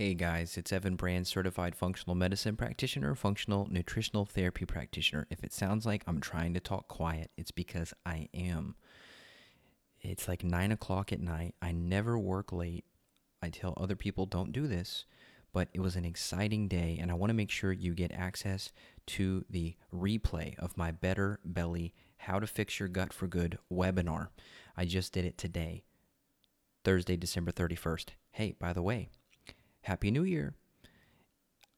Hey guys, it's Evan Brand, certified functional medicine practitioner, functional nutritional therapy practitioner. If it sounds like I'm trying to talk quiet, it's because I am. It's like nine o'clock at night. I never work late. I tell other people don't do this, but it was an exciting day, and I want to make sure you get access to the replay of my Better Belly How to Fix Your Gut for Good webinar. I just did it today, Thursday, December 31st. Hey, by the way, Happy New Year.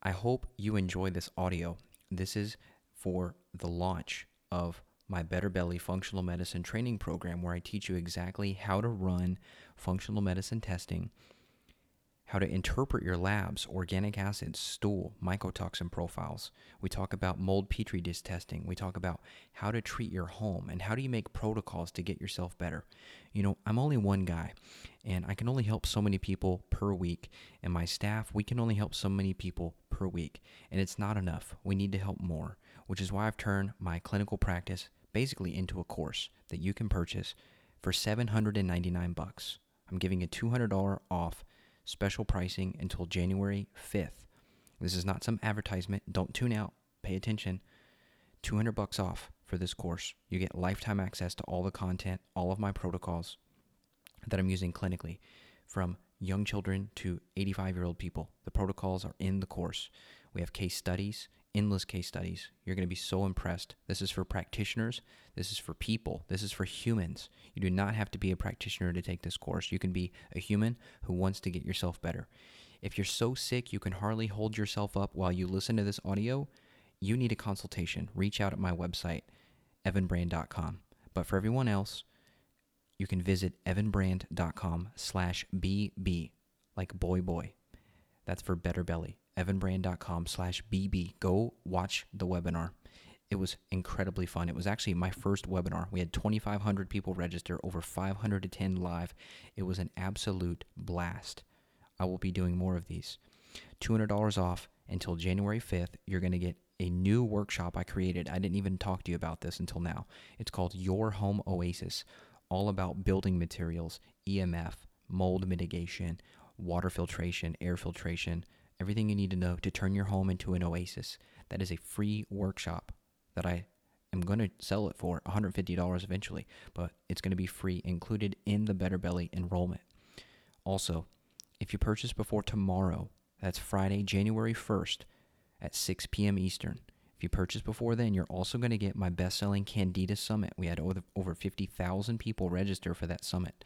I hope you enjoy this audio. This is for the launch of my Better Belly Functional Medicine Training Program, where I teach you exactly how to run functional medicine testing how to interpret your labs, organic acids, stool, mycotoxin profiles. We talk about mold petri dish testing. We talk about how to treat your home and how do you make protocols to get yourself better. You know, I'm only one guy and I can only help so many people per week. And my staff, we can only help so many people per week. And it's not enough. We need to help more, which is why I've turned my clinical practice basically into a course that you can purchase for 799 bucks. I'm giving a $200 off special pricing until January 5th. This is not some advertisement. Don't tune out. Pay attention. 200 bucks off for this course. You get lifetime access to all the content, all of my protocols that I'm using clinically from young children to 85 year old people. The protocols are in the course. We have case studies, endless case studies. You're going to be so impressed. This is for practitioners. This is for people. This is for humans. You do not have to be a practitioner to take this course. You can be a human who wants to get yourself better. If you're so sick you can hardly hold yourself up while you listen to this audio, you need a consultation. Reach out at my website, evanbrand.com. But for everyone else, you can visit evanbrand.com slash BB, like boy boy. That's for Better Belly evanbrand.com slash bb go watch the webinar. It was incredibly fun. It was actually my first webinar. We had 2500 people register over 500 attend live. It was an absolute blast. I will be doing more of these. $200 off until january 5th you're going to get a new workshop i created. I didn't even talk to you about this until now. It's called your home oasis all about building materials emf mold mitigation water filtration air filtration everything you need to know to turn your home into an oasis. That is a free workshop that I am going to sell it for $150 eventually, but it's going to be free, included in the Better Belly enrollment. Also, if you purchase before tomorrow, that's Friday, January 1st at 6 p.m. Eastern. If you purchase before then, you're also going to get my best selling Candida Summit. We had over, over 50,000 people register for that summit.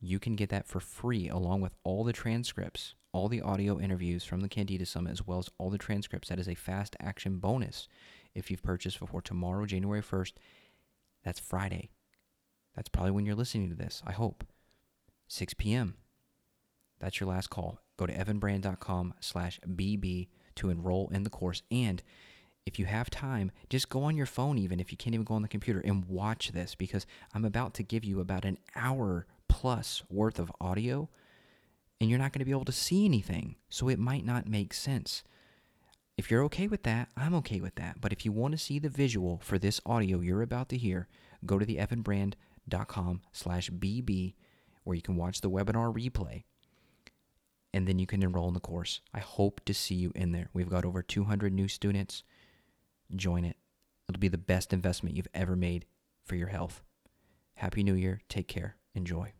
You can get that for free along with all the transcripts all the audio interviews from the Candida Summit, as well as all the transcripts. That is a fast action bonus if you've purchased before tomorrow, January 1st. That's Friday. That's probably when you're listening to this, I hope. 6 p.m. That's your last call. Go to evanbrand.com slash BB to enroll in the course. And if you have time, just go on your phone, even if you can't even go on the computer, and watch this because I'm about to give you about an hour plus worth of audio and you're not going to be able to see anything. So it might not make sense. If you're okay with that, I'm okay with that. But if you want to see the visual for this audio you're about to hear, go to the evanbrand.com slash BB where you can watch the webinar replay and then you can enroll in the course. I hope to see you in there. We've got over 200 new students. Join it. It'll be the best investment you've ever made for your health. Happy New Year. Take care. Enjoy.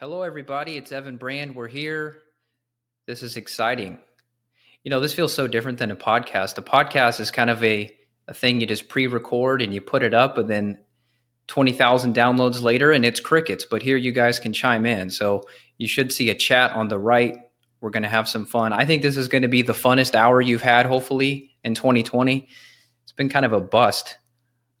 Hello, everybody. It's Evan Brand. We're here. This is exciting. You know, this feels so different than a podcast. A podcast is kind of a, a thing you just pre record and you put it up, and then 20,000 downloads later, and it's crickets. But here you guys can chime in. So you should see a chat on the right. We're going to have some fun. I think this is going to be the funnest hour you've had, hopefully, in 2020. It's been kind of a bust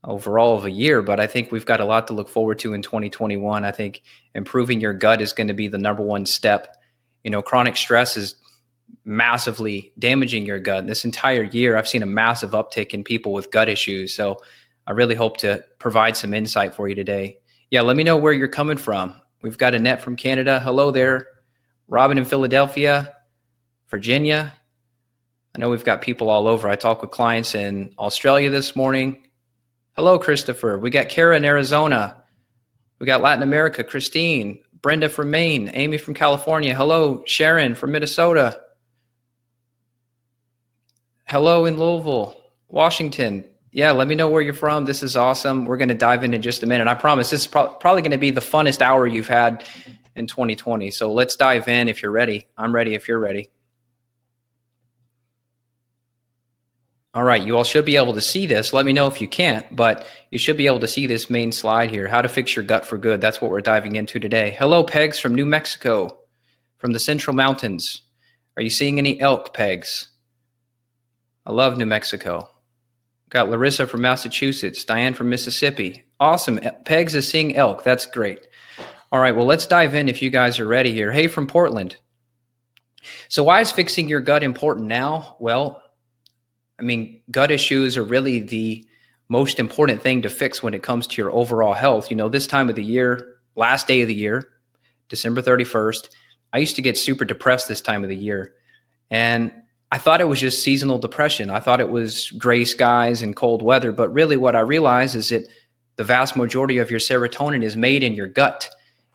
overall of a year, but I think we've got a lot to look forward to in 2021. I think improving your gut is going to be the number one step. You know, chronic stress is massively damaging your gut. This entire year, I've seen a massive uptick in people with gut issues. So I really hope to provide some insight for you today. Yeah, let me know where you're coming from. We've got Annette from Canada. Hello there. Robin in Philadelphia, Virginia. I know we've got people all over. I talked with clients in Australia this morning, Hello, Christopher. We got Kara in Arizona. We got Latin America, Christine, Brenda from Maine, Amy from California. Hello, Sharon from Minnesota. Hello in Louisville, Washington. Yeah, let me know where you're from. This is awesome. We're going to dive in in just a minute. I promise this is pro- probably going to be the funnest hour you've had in 2020. So let's dive in if you're ready. I'm ready if you're ready. All right, you all should be able to see this. Let me know if you can't, but you should be able to see this main slide here, how to fix your gut for good. That's what we're diving into today. Hello, Pegs from New Mexico, from the Central Mountains. Are you seeing any elk, Pegs? I love New Mexico. Got Larissa from Massachusetts, Diane from Mississippi. Awesome. Pegs is seeing elk. That's great. All right, well, let's dive in if you guys are ready here. Hey, from Portland. So, why is fixing your gut important now? Well, I mean, gut issues are really the most important thing to fix when it comes to your overall health. You know, this time of the year, last day of the year, December 31st, I used to get super depressed this time of the year. And I thought it was just seasonal depression. I thought it was gray skies and cold weather. But really, what I realized is that the vast majority of your serotonin is made in your gut.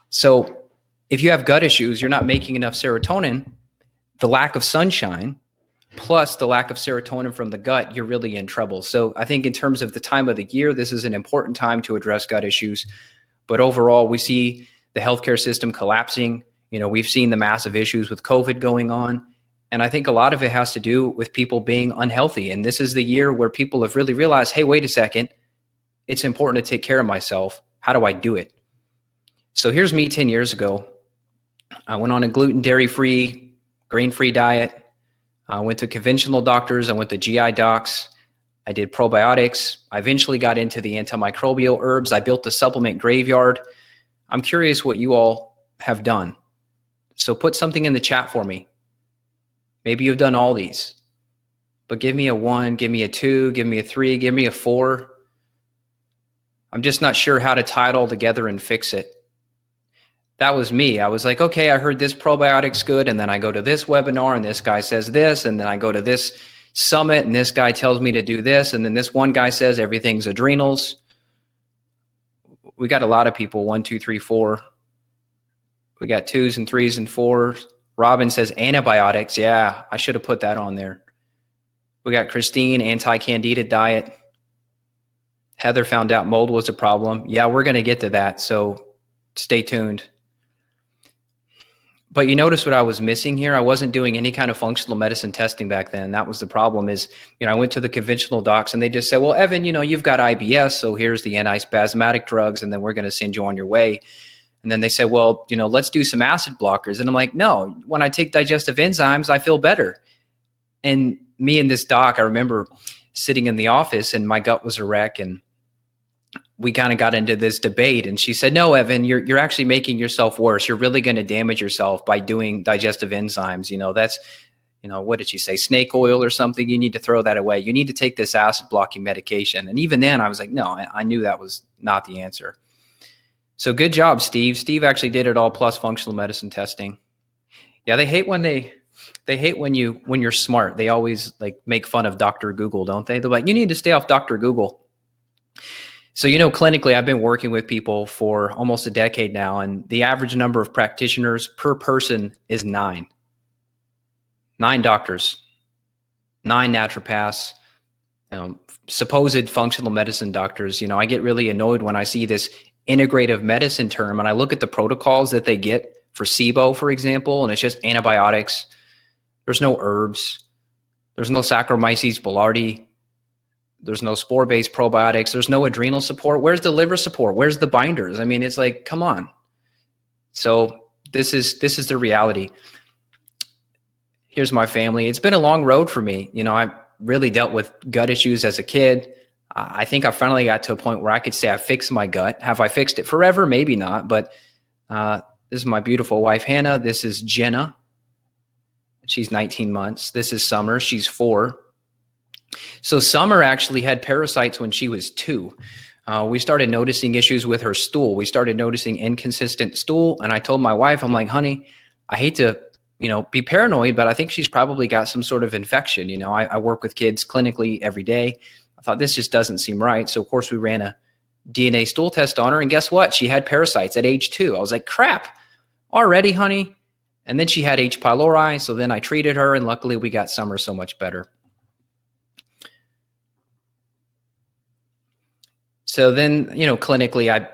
So if you have gut issues, you're not making enough serotonin, the lack of sunshine plus the lack of serotonin from the gut, you're really in trouble. So I think in terms of the time of the year, this is an important time to address gut issues. But overall, we see the healthcare system collapsing. You know, we've seen the massive issues with COVID going on. And I think a lot of it has to do with people being unhealthy. And this is the year where people have really realized hey, wait a second, it's important to take care of myself. How do I do it? So here's me 10 years ago. I went on a gluten, dairy free, grain free diet. I went to conventional doctors. I went to GI docs. I did probiotics. I eventually got into the antimicrobial herbs. I built the supplement graveyard. I'm curious what you all have done. So put something in the chat for me. Maybe you've done all these, but give me a one, give me a two, give me a three, give me a four. I'm just not sure how to tie it all together and fix it. That was me. I was like, okay, I heard this probiotic's good. And then I go to this webinar and this guy says this. And then I go to this summit and this guy tells me to do this. And then this one guy says everything's adrenals. We got a lot of people one, two, three, four. We got twos and threes and fours. Robin says antibiotics. Yeah, I should have put that on there. We got Christine, anti candida diet. Heather found out mold was a problem. Yeah, we're going to get to that. So stay tuned. But you notice what I was missing here? I wasn't doing any kind of functional medicine testing back then. That was the problem is, you know, I went to the conventional docs and they just said, well, Evan, you know, you've got IBS. So here's the antispasmodic drugs. And then we're going to send you on your way. And then they said, well, you know, let's do some acid blockers. And I'm like, no, when I take digestive enzymes, I feel better. And me and this doc, I remember sitting in the office and my gut was a wreck. And we kind of got into this debate. And she said, no, Evan, you're, you're actually making yourself worse. You're really going to damage yourself by doing digestive enzymes. You know, that's, you know, what did she say? Snake oil or something. You need to throw that away. You need to take this acid blocking medication. And even then I was like, no, I, I knew that was not the answer. So good job, Steve. Steve actually did it all plus functional medicine testing. Yeah, they hate when they they hate when you when you're smart. They always like make fun of Dr. Google, don't they? They're like, you need to stay off Dr. Google. So, you know, clinically, I've been working with people for almost a decade now, and the average number of practitioners per person is nine. Nine doctors, nine naturopaths, um, supposed functional medicine doctors. You know, I get really annoyed when I see this integrative medicine term and I look at the protocols that they get for SIBO, for example, and it's just antibiotics. There's no herbs. There's no Saccharomyces boulardii. There's no spore-based probiotics. There's no adrenal support. Where's the liver support? Where's the binders? I mean, it's like, come on. So this is this is the reality. Here's my family. It's been a long road for me. You know, I really dealt with gut issues as a kid. I think I finally got to a point where I could say I fixed my gut. Have I fixed it forever? Maybe not. But uh, this is my beautiful wife, Hannah. This is Jenna. She's 19 months. This is Summer. She's four. So Summer actually had parasites when she was two. Uh, we started noticing issues with her stool. We started noticing inconsistent stool. And I told my wife, I'm like, honey, I hate to, you know, be paranoid, but I think she's probably got some sort of infection. You know, I, I work with kids clinically every day. I thought this just doesn't seem right. So of course we ran a DNA stool test on her, and guess what? She had parasites at age two. I was like, crap. already, honey. And then she had H. pylori. So then I treated her, and luckily we got summer so much better. So then, you know, clinically, I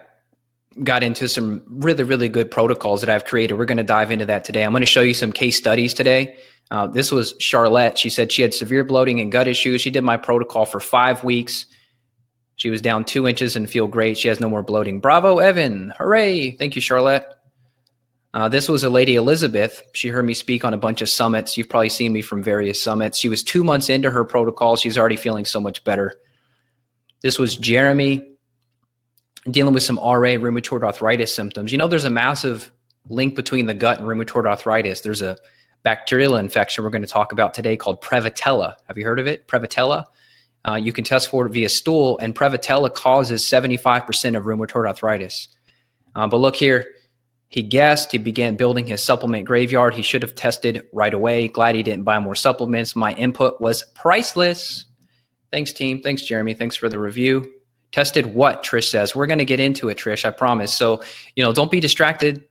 got into some really, really good protocols that I've created. We're going to dive into that today. I'm going to show you some case studies today. Uh, this was Charlotte. She said she had severe bloating and gut issues. She did my protocol for five weeks. She was down two inches and feel great. She has no more bloating. Bravo, Evan. Hooray. Thank you, Charlotte. Uh, this was a lady, Elizabeth. She heard me speak on a bunch of summits. You've probably seen me from various summits. She was two months into her protocol. She's already feeling so much better. This was Jeremy dealing with some RA, rheumatoid arthritis symptoms. You know, there's a massive link between the gut and rheumatoid arthritis. There's a bacterial infection we're going to talk about today called Prevotella. Have you heard of it? Prevotella. Uh, you can test for it via stool, and Prevotella causes 75% of rheumatoid arthritis. Uh, but look here, he guessed, he began building his supplement graveyard. He should have tested right away. Glad he didn't buy more supplements. My input was priceless. Thanks, team. Thanks, Jeremy. Thanks for the review. Tested what? Trish says. We're going to get into it, Trish. I promise. So, you know, don't be distracted.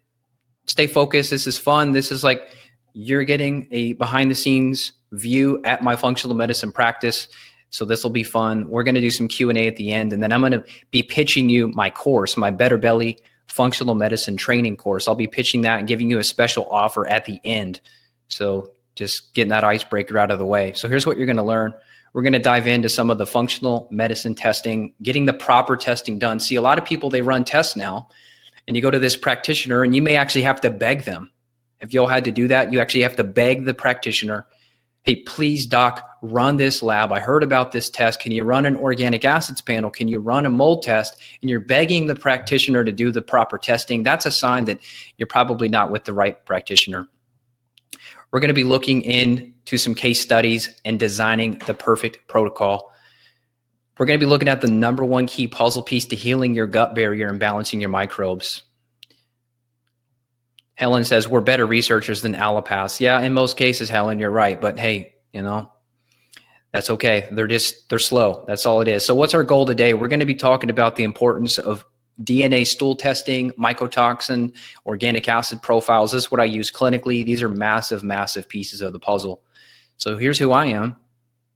Stay focused. This is fun. This is like you're getting a behind the scenes view at my functional medicine practice. So this will be fun. We're going to do some Q&A at the end and then I'm going to be pitching you my course, my Better Belly functional medicine training course. I'll be pitching that and giving you a special offer at the end. So just getting that icebreaker out of the way. So here's what you're going to learn. We're going to dive into some of the functional medicine testing, getting the proper testing done. See, a lot of people, they run tests now, and you go to this practitioner, and you may actually have to beg them if y'all had to do that, you actually have to beg the practitioner, hey, please, doc, run this lab. I heard about this test. Can you run an organic acids panel? Can you run a mold test? And you're begging the practitioner to do the proper testing. That's a sign that you're probably not with the right practitioner. We're going to be looking into some case studies and designing the perfect protocol. We're going to be looking at the number one key puzzle piece to healing your gut barrier and balancing your microbes. Helen says we're better researchers than allopaths. Yeah, in most cases, Helen, you're right. But hey, you know, that's okay. They're just they're slow. That's all it is. So what's our goal today? We're going to be talking about the importance of DNA stool testing, mycotoxin, organic acid profiles. This is what I use clinically. These are massive, massive pieces of the puzzle. So here's who I am.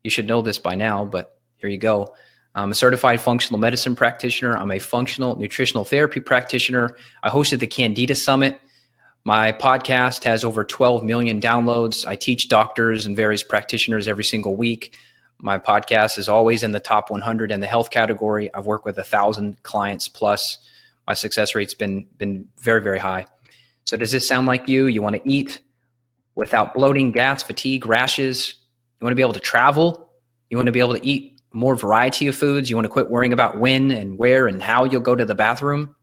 You should know this by now, but here you go. I'm a certified functional medicine practitioner. I'm a functional nutritional therapy practitioner. I hosted the Candida Summit my podcast has over 12 million downloads. I teach doctors and various practitioners every single week. My podcast is always in the top 100 in the health category. I've worked with a thousand clients plus. My success rate's been been very very high. So does this sound like you? You want to eat without bloating, gas, fatigue, rashes. You want to be able to travel. You want to be able to eat more variety of foods. You want to quit worrying about when and where and how you'll go to the bathroom.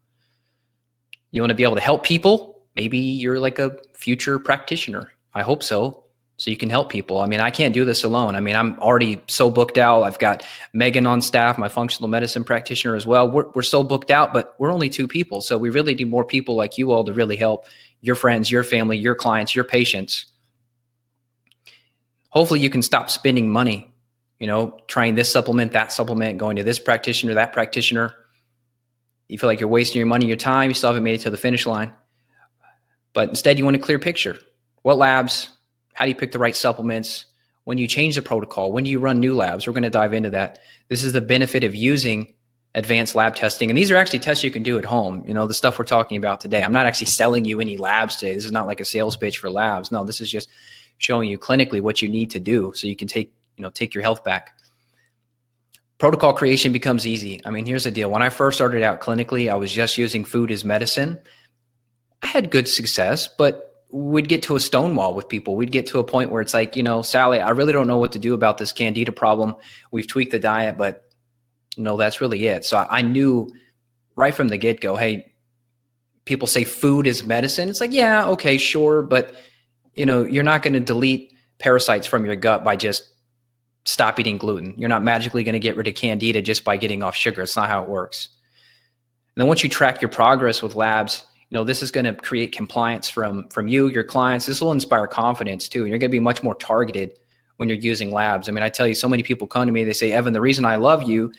You want to be able to help people maybe you're like a future practitioner. I hope so. So you can help people. I mean, I can't do this alone. I mean, I'm already so booked out. I've got Megan on staff, my functional medicine practitioner as well. We're, we're so booked out, but we're only two people. So we really need more people like you all to really help your friends, your family, your clients, your patients. Hopefully you can stop spending money, you know, trying this supplement, that supplement, going to this practitioner, that practitioner. You feel like you're wasting your money, your time. You still haven't made it to the finish line. But instead, you want a clear picture. What labs? How do you pick the right supplements? When do you change the protocol, when do you run new labs? We're going to dive into that. This is the benefit of using advanced lab testing. And these are actually tests you can do at home. You know, the stuff we're talking about today. I'm not actually selling you any labs today. This is not like a sales pitch for labs. No, this is just showing you clinically what you need to do so you can take, you know, take your health back. Protocol creation becomes easy. I mean, here's the deal. When I first started out clinically, I was just using food as medicine. I had good success, but we'd get to a stonewall with people. We'd get to a point where it's like, you know, Sally, I really don't know what to do about this candida problem. We've tweaked the diet, but no, that's really it. So I knew right from the get go, hey, people say food is medicine. It's like, yeah, okay, sure, but you know, you're not going to delete parasites from your gut by just stop eating gluten. You're not magically going to get rid of candida just by getting off sugar. It's not how it works. And then once you track your progress with labs, you know this is going to create compliance from from you your clients this will inspire confidence too And you're going to be much more targeted when you're using labs i mean i tell you so many people come to me they say evan the reason i love you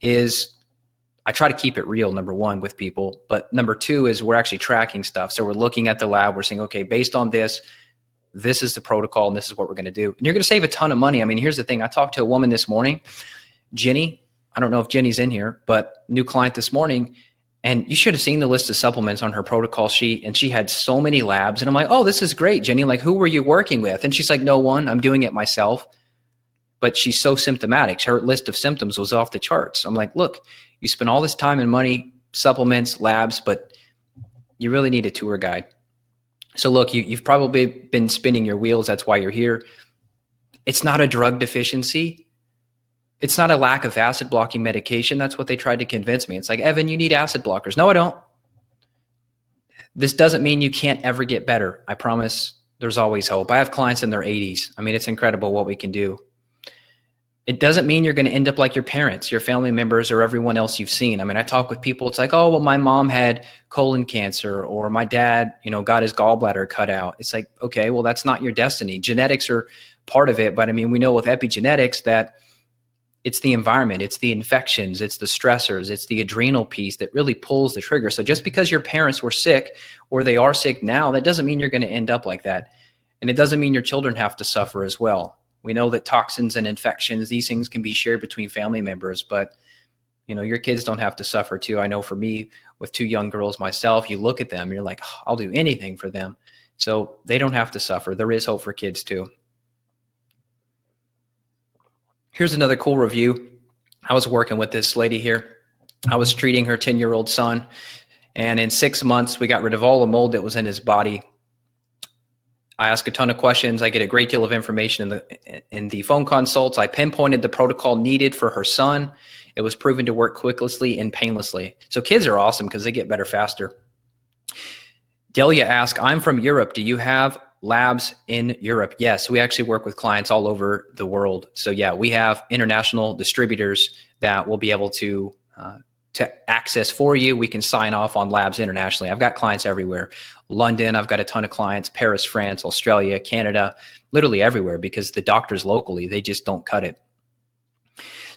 is I try to keep it real, number one, with people. But number two is we're actually tracking stuff. So we're looking at the lab. We're saying, okay, based on this, this is the protocol and this is what we're going to do. And you're going to save a ton of money. I mean, here's the thing. I talked to a woman this morning, Jenny. I don't know if Jenny's in here, but new client this morning. And you should have seen the list of supplements on her protocol sheet. And she had so many labs. And I'm like, oh, this is great, Jenny. Like, who were you working with? And she's like, no one. I'm doing it myself. But she's so symptomatic. Her list of symptoms was off the charts. I'm like, look, you spend all this time and money, supplements, labs, but you really need a tour guide. So look, you, you've probably been spinning your wheels. That's why you're here. It's not a drug deficiency. It's not a lack of acid blocking medication. That's what they tried to convince me. It's like, Evan, you need acid blockers. No, I don't. This doesn't mean you can't ever get better. I promise there's always hope. I have clients in their 80s. I mean, it's incredible what we can do. It doesn't mean you're going to end up like your parents, your family members, or everyone else you've seen. I mean, I talk with people, it's like, oh, well, my mom had colon cancer, or my dad, you know, got his gallbladder cut out. It's like, okay, well, that's not your destiny. Genetics are part of it. But I mean, we know with epigenetics that it's the environment, it's the infections, it's the stressors, it's the adrenal piece that really pulls the trigger. So just because your parents were sick or they are sick now, that doesn't mean you're going to end up like that. And it doesn't mean your children have to suffer as well. We know that toxins and infections, these things can be shared between family members, but you know, your kids don't have to suffer too. I know for me with two young girls myself, you look at them, you're like, oh, I'll do anything for them. So they don't have to suffer. There is hope for kids too. Here's another cool review. I was working with this lady here. I was treating her 10 year old son. And in six months, we got rid of all the mold that was in his body. I ask a ton of questions. I get a great deal of information in the in the phone consults. I pinpointed the protocol needed for her son. It was proven to work quickly and painlessly. So kids are awesome because they get better faster. Delia asked, I'm from Europe. Do you have labs in Europe? Yes, we actually work with clients all over the world. So yeah, we have international distributors that will be able to uh, to access for you. We can sign off on labs internationally. I've got clients everywhere. London, I've got a ton of clients, Paris, France, Australia, Canada, literally everywhere because the doctors locally, they just don't cut it.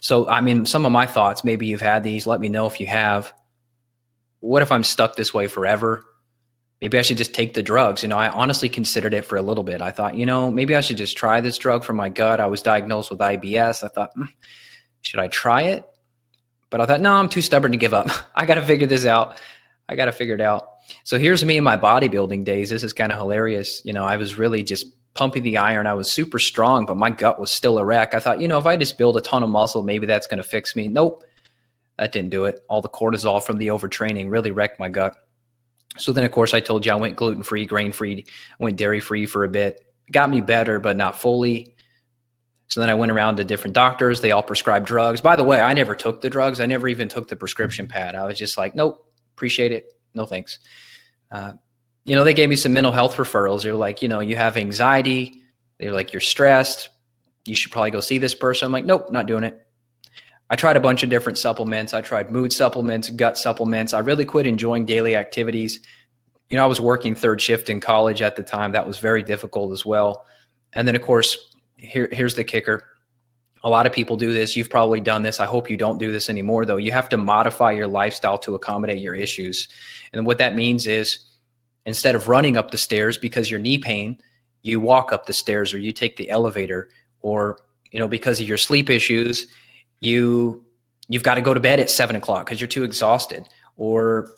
So, I mean, some of my thoughts, maybe you've had these, let me know if you have. What if I'm stuck this way forever? Maybe I should just take the drugs. You know, I honestly considered it for a little bit. I thought, you know, maybe I should just try this drug for my gut. I was diagnosed with IBS. I thought, hmm, should I try it? But I thought, no, I'm too stubborn to give up. I got to figure this out. I got to figure it out. So here's me in my bodybuilding days. This is kind of hilarious. You know, I was really just pumping the iron. I was super strong, but my gut was still a wreck. I thought, you know, if I just build a ton of muscle, maybe that's going to fix me. Nope, that didn't do it. All the cortisol from the overtraining really wrecked my gut. So then, of course, I told you I went gluten free, grain free, went dairy free for a bit. got me better, but not fully. So then I went around to different doctors. They all prescribed drugs. By the way, I never took the drugs. I never even took the prescription pad. I was just like, nope, appreciate it. No thanks. Uh, you know, they gave me some mental health referrals. They're like, you know, you have anxiety. They're like, you're stressed. You should probably go see this person. I'm like, nope, not doing it. I tried a bunch of different supplements. I tried mood supplements, gut supplements. I really quit enjoying daily activities. You know, I was working third shift in college at the time. That was very difficult as well. And then, of course, here, here's the kicker. A lot of people do this. You've probably done this. I hope you don't do this anymore, though. You have to modify your lifestyle to accommodate your issues. And what that means is instead of running up the stairs because your knee pain, you walk up the stairs or you take the elevator or, you know, because of your sleep issues, you you've got to go to bed at seven o'clock because you're too exhausted. Or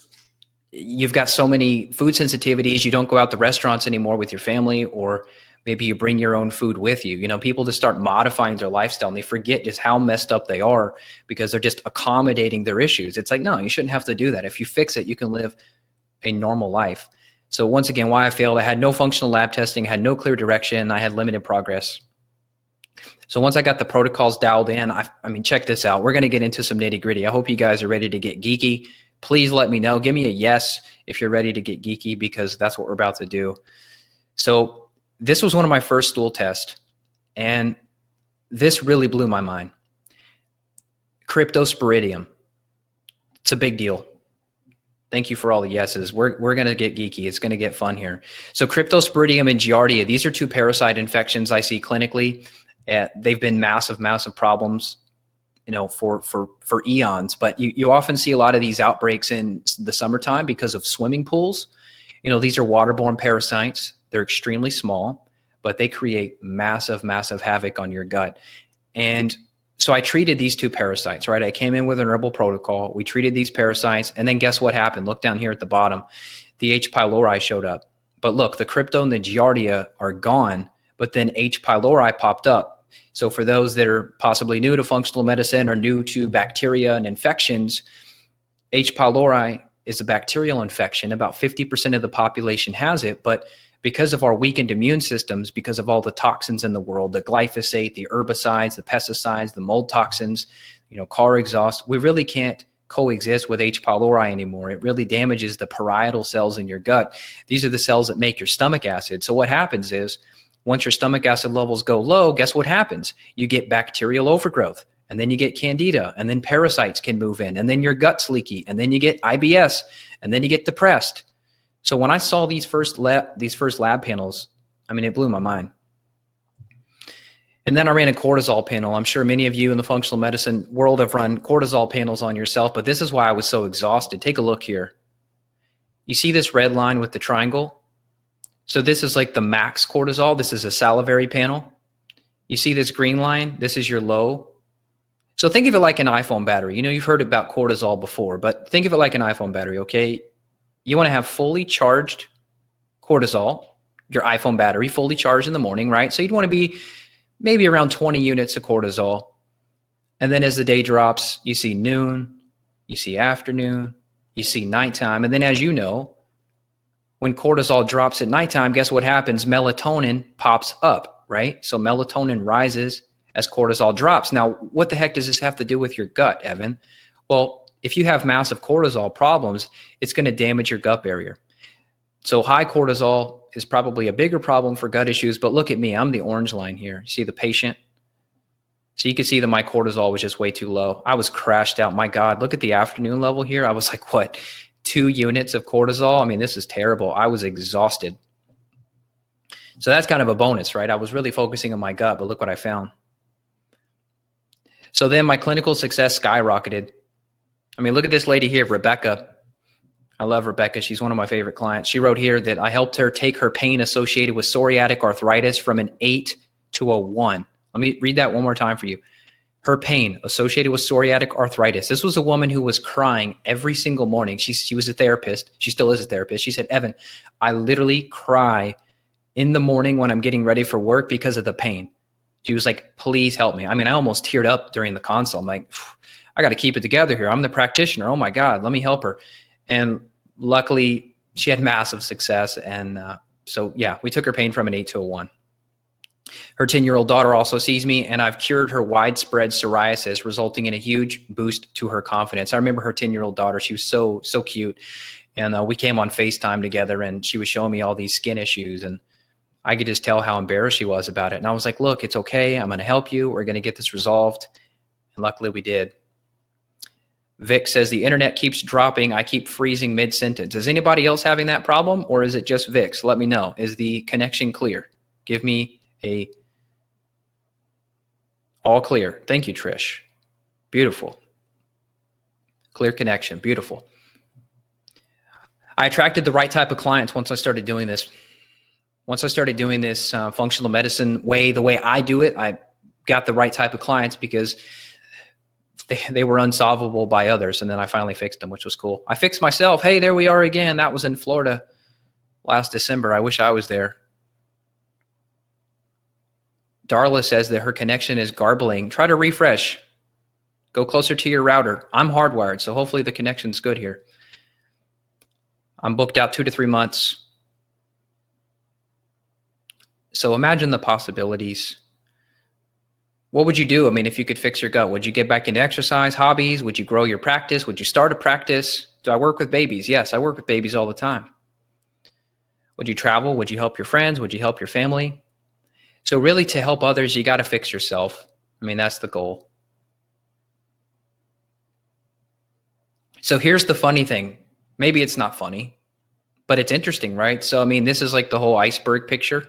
you've got so many food sensitivities you don't go out to restaurants anymore with your family or maybe you bring your own food with you. You know people just start modifying their lifestyle and they forget just how messed up they are because they're just accommodating their issues. It's like no you shouldn't have to do that. If you fix it you can live a normal life. So once again why i failed i had no functional lab testing had no clear direction i had limited progress. So once i got the protocols dialed in i, I mean check this out. We're going to get into some nitty gritty. I hope you guys are ready to get geeky. Please let me know. Give me a yes if you're ready to get geeky because that's what we're about to do. So this was one of my first stool tests, and this really blew my mind. Cryptosporidium. It's a big deal. Thank you for all the yeses. We're, we're going to get geeky. It's going to get fun here. So, Cryptosporidium and Giardia, these are two parasite infections I see clinically. Uh, they've been massive, massive problems you know for for for eons but you, you often see a lot of these outbreaks in the summertime because of swimming pools you know these are waterborne parasites they're extremely small but they create massive massive havoc on your gut. And so i treated these two parasites right? I came in with an herbal protocol. We treated these parasites and then guess what happened? Look down here at the bottom. The h. pylori showed up. But look the crypto and the giardia are gone but then h. pylori popped up. So, for those that are possibly new to functional medicine or new to bacteria and infections, H. pylori is a bacterial infection. About 50% of the population has it, but because of our weakened immune systems, because of all the toxins in the world, the glyphosate, the herbicides, the pesticides, the mold toxins, you know, car exhaust, we really can't coexist with H. pylori anymore. It really damages the parietal cells in your gut. These are the cells that make your stomach acid. So what happens is once your stomach acid levels go low, guess what happens? You get bacterial overgrowth, and then you get candida, and then parasites can move in, and then your gut's leaky, and then you get IBS, and then you get depressed. So when I saw these first lab these first lab panels, I mean, it blew my mind. And then I ran a cortisol panel. I'm sure many of you in the functional medicine world have run cortisol panels on yourself, but this is why I was so exhausted. Take a look here. You see this red line with the triangle? So this is like the max cortisol. This is a salivary panel. You see this green line? This is your low. So think of it like an iPhone battery. You know, you've heard about cortisol before, but think of it like an iPhone battery, okay? You want to have fully charged cortisol, your iPhone battery, fully charged in the morning, right? So you'd want to be maybe around 20 units of cortisol. And then as the day drops, you see noon, you see afternoon, you see nighttime. And then as you know, when cortisol drops at nighttime, guess what happens? Melatonin pops up, right? So melatonin rises as cortisol drops. Now, what the heck does this have to do with your gut, Evan? Well, if you have massive cortisol problems, it's going to damage your gut barrier. So high cortisol is probably a bigger problem for gut issues, but look at me. I'm the orange line here. See the patient? So you can see that my cortisol was just way too low. I was crashed out. My God, look at the afternoon level here. I was like, what? two units of cortisol. I mean, this is terrible. I was exhausted. So that's kind of a bonus, right? I was really focusing on my gut, but look what I found. So then my clinical success skyrocketed. I mean, look at this lady here, Rebecca. I love Rebecca. She's one of my favorite clients. She wrote here that I helped her take her pain associated with psoriatic arthritis from an eight to a one. Let me read that one more time for you her pain associated with psoriatic arthritis. This was a woman who was crying every single morning. She, she was a therapist. She still is a therapist. She said, Evan, I literally cry in the morning when I'm getting ready for work because of the pain. She was like, please help me. I mean, I almost teared up during the consult. I'm like, I got to keep it together here. I'm the practitioner. Oh my God, let me help her. And luckily, she had massive success. And uh, so, yeah, we took her pain from an eight to a one. Her 10 year old daughter also sees me, and I've cured her widespread psoriasis, resulting in a huge boost to her confidence. I remember her 10 year old daughter, she was so, so cute. And uh, we came on FaceTime together, and she was showing me all these skin issues. And I could just tell how embarrassed she was about it. And I was like, look, it's okay. I'm going to help you. We're going to get this resolved. And luckily, we did. Vic says the internet keeps dropping. I keep freezing mid sentence. Is anybody else having that problem, or is it just Vic's? Let me know. Is the connection clear? Give me a all clear. Thank you, Trish. Beautiful. Clear connection. Beautiful. I attracted the right type of clients once I started doing this. Once I started doing this uh, functional medicine way, the way I do it, I got the right type of clients because they, they were unsolvable by others. And then I finally fixed them, which was cool. I fixed myself. Hey, there we are again. That was in Florida last December. I wish I was there. Darla says that her connection is garbling. Try to refresh. Go closer to your router. I'm hardwired, so hopefully the connection's good here. I'm booked out two to three months. So imagine the possibilities. What would you do? I mean, if you could fix your gut, would you get back into exercise, hobbies? Would you grow your practice? Would you start a practice? Do I work with babies? Yes, I work with babies all the time. Would you travel? Would you help your friends? Would you help your family? So, really, to help others, you got to fix yourself. I mean, that's the goal. So, here's the funny thing maybe it's not funny, but it's interesting, right? So, I mean, this is like the whole iceberg picture.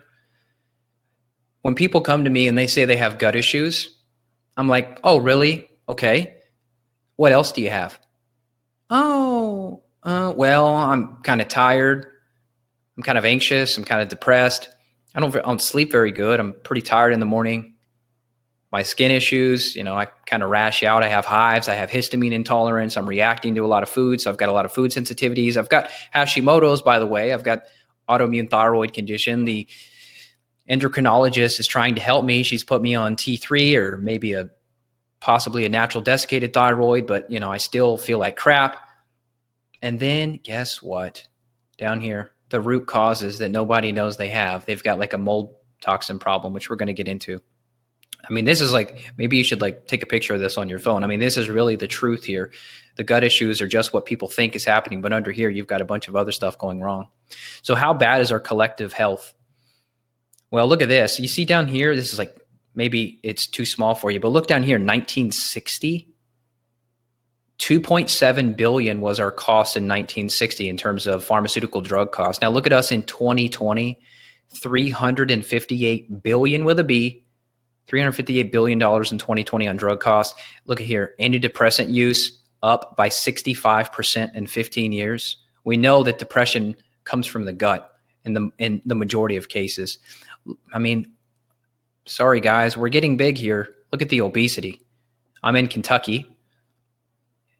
When people come to me and they say they have gut issues, I'm like, oh, really? Okay. What else do you have? Oh, uh, well, I'm kind of tired. I'm kind of anxious. I'm kind of depressed. I don't, I don't sleep very good. I'm pretty tired in the morning. My skin issues, you know, I kind of rash out. I have hives. I have histamine intolerance. I'm reacting to a lot of food. So I've got a lot of food sensitivities. I've got Hashimoto's, by the way. I've got autoimmune thyroid condition. The endocrinologist is trying to help me. She's put me on T3 or maybe a possibly a natural desiccated thyroid, but you know, I still feel like crap. And then guess what? Down here, the root causes that nobody knows they have. They've got like a mold toxin problem, which we're going to get into. I mean, this is like maybe you should like take a picture of this on your phone. I mean, this is really the truth here. The gut issues are just what people think is happening, but under here you've got a bunch of other stuff going wrong. So how bad is our collective health? Well, look at this. You see down here, this is like maybe it's too small for you, but look down here, 1960. 2.7 billion was our cost in 1960 in terms of pharmaceutical drug costs. Now look at us in 2020, 358 billion with a B, 358 billion dollars in 2020 on drug costs. Look at here, antidepressant use up by 65% in 15 years. We know that depression comes from the gut in the in the majority of cases. I mean, sorry guys, we're getting big here. Look at the obesity. I'm in Kentucky.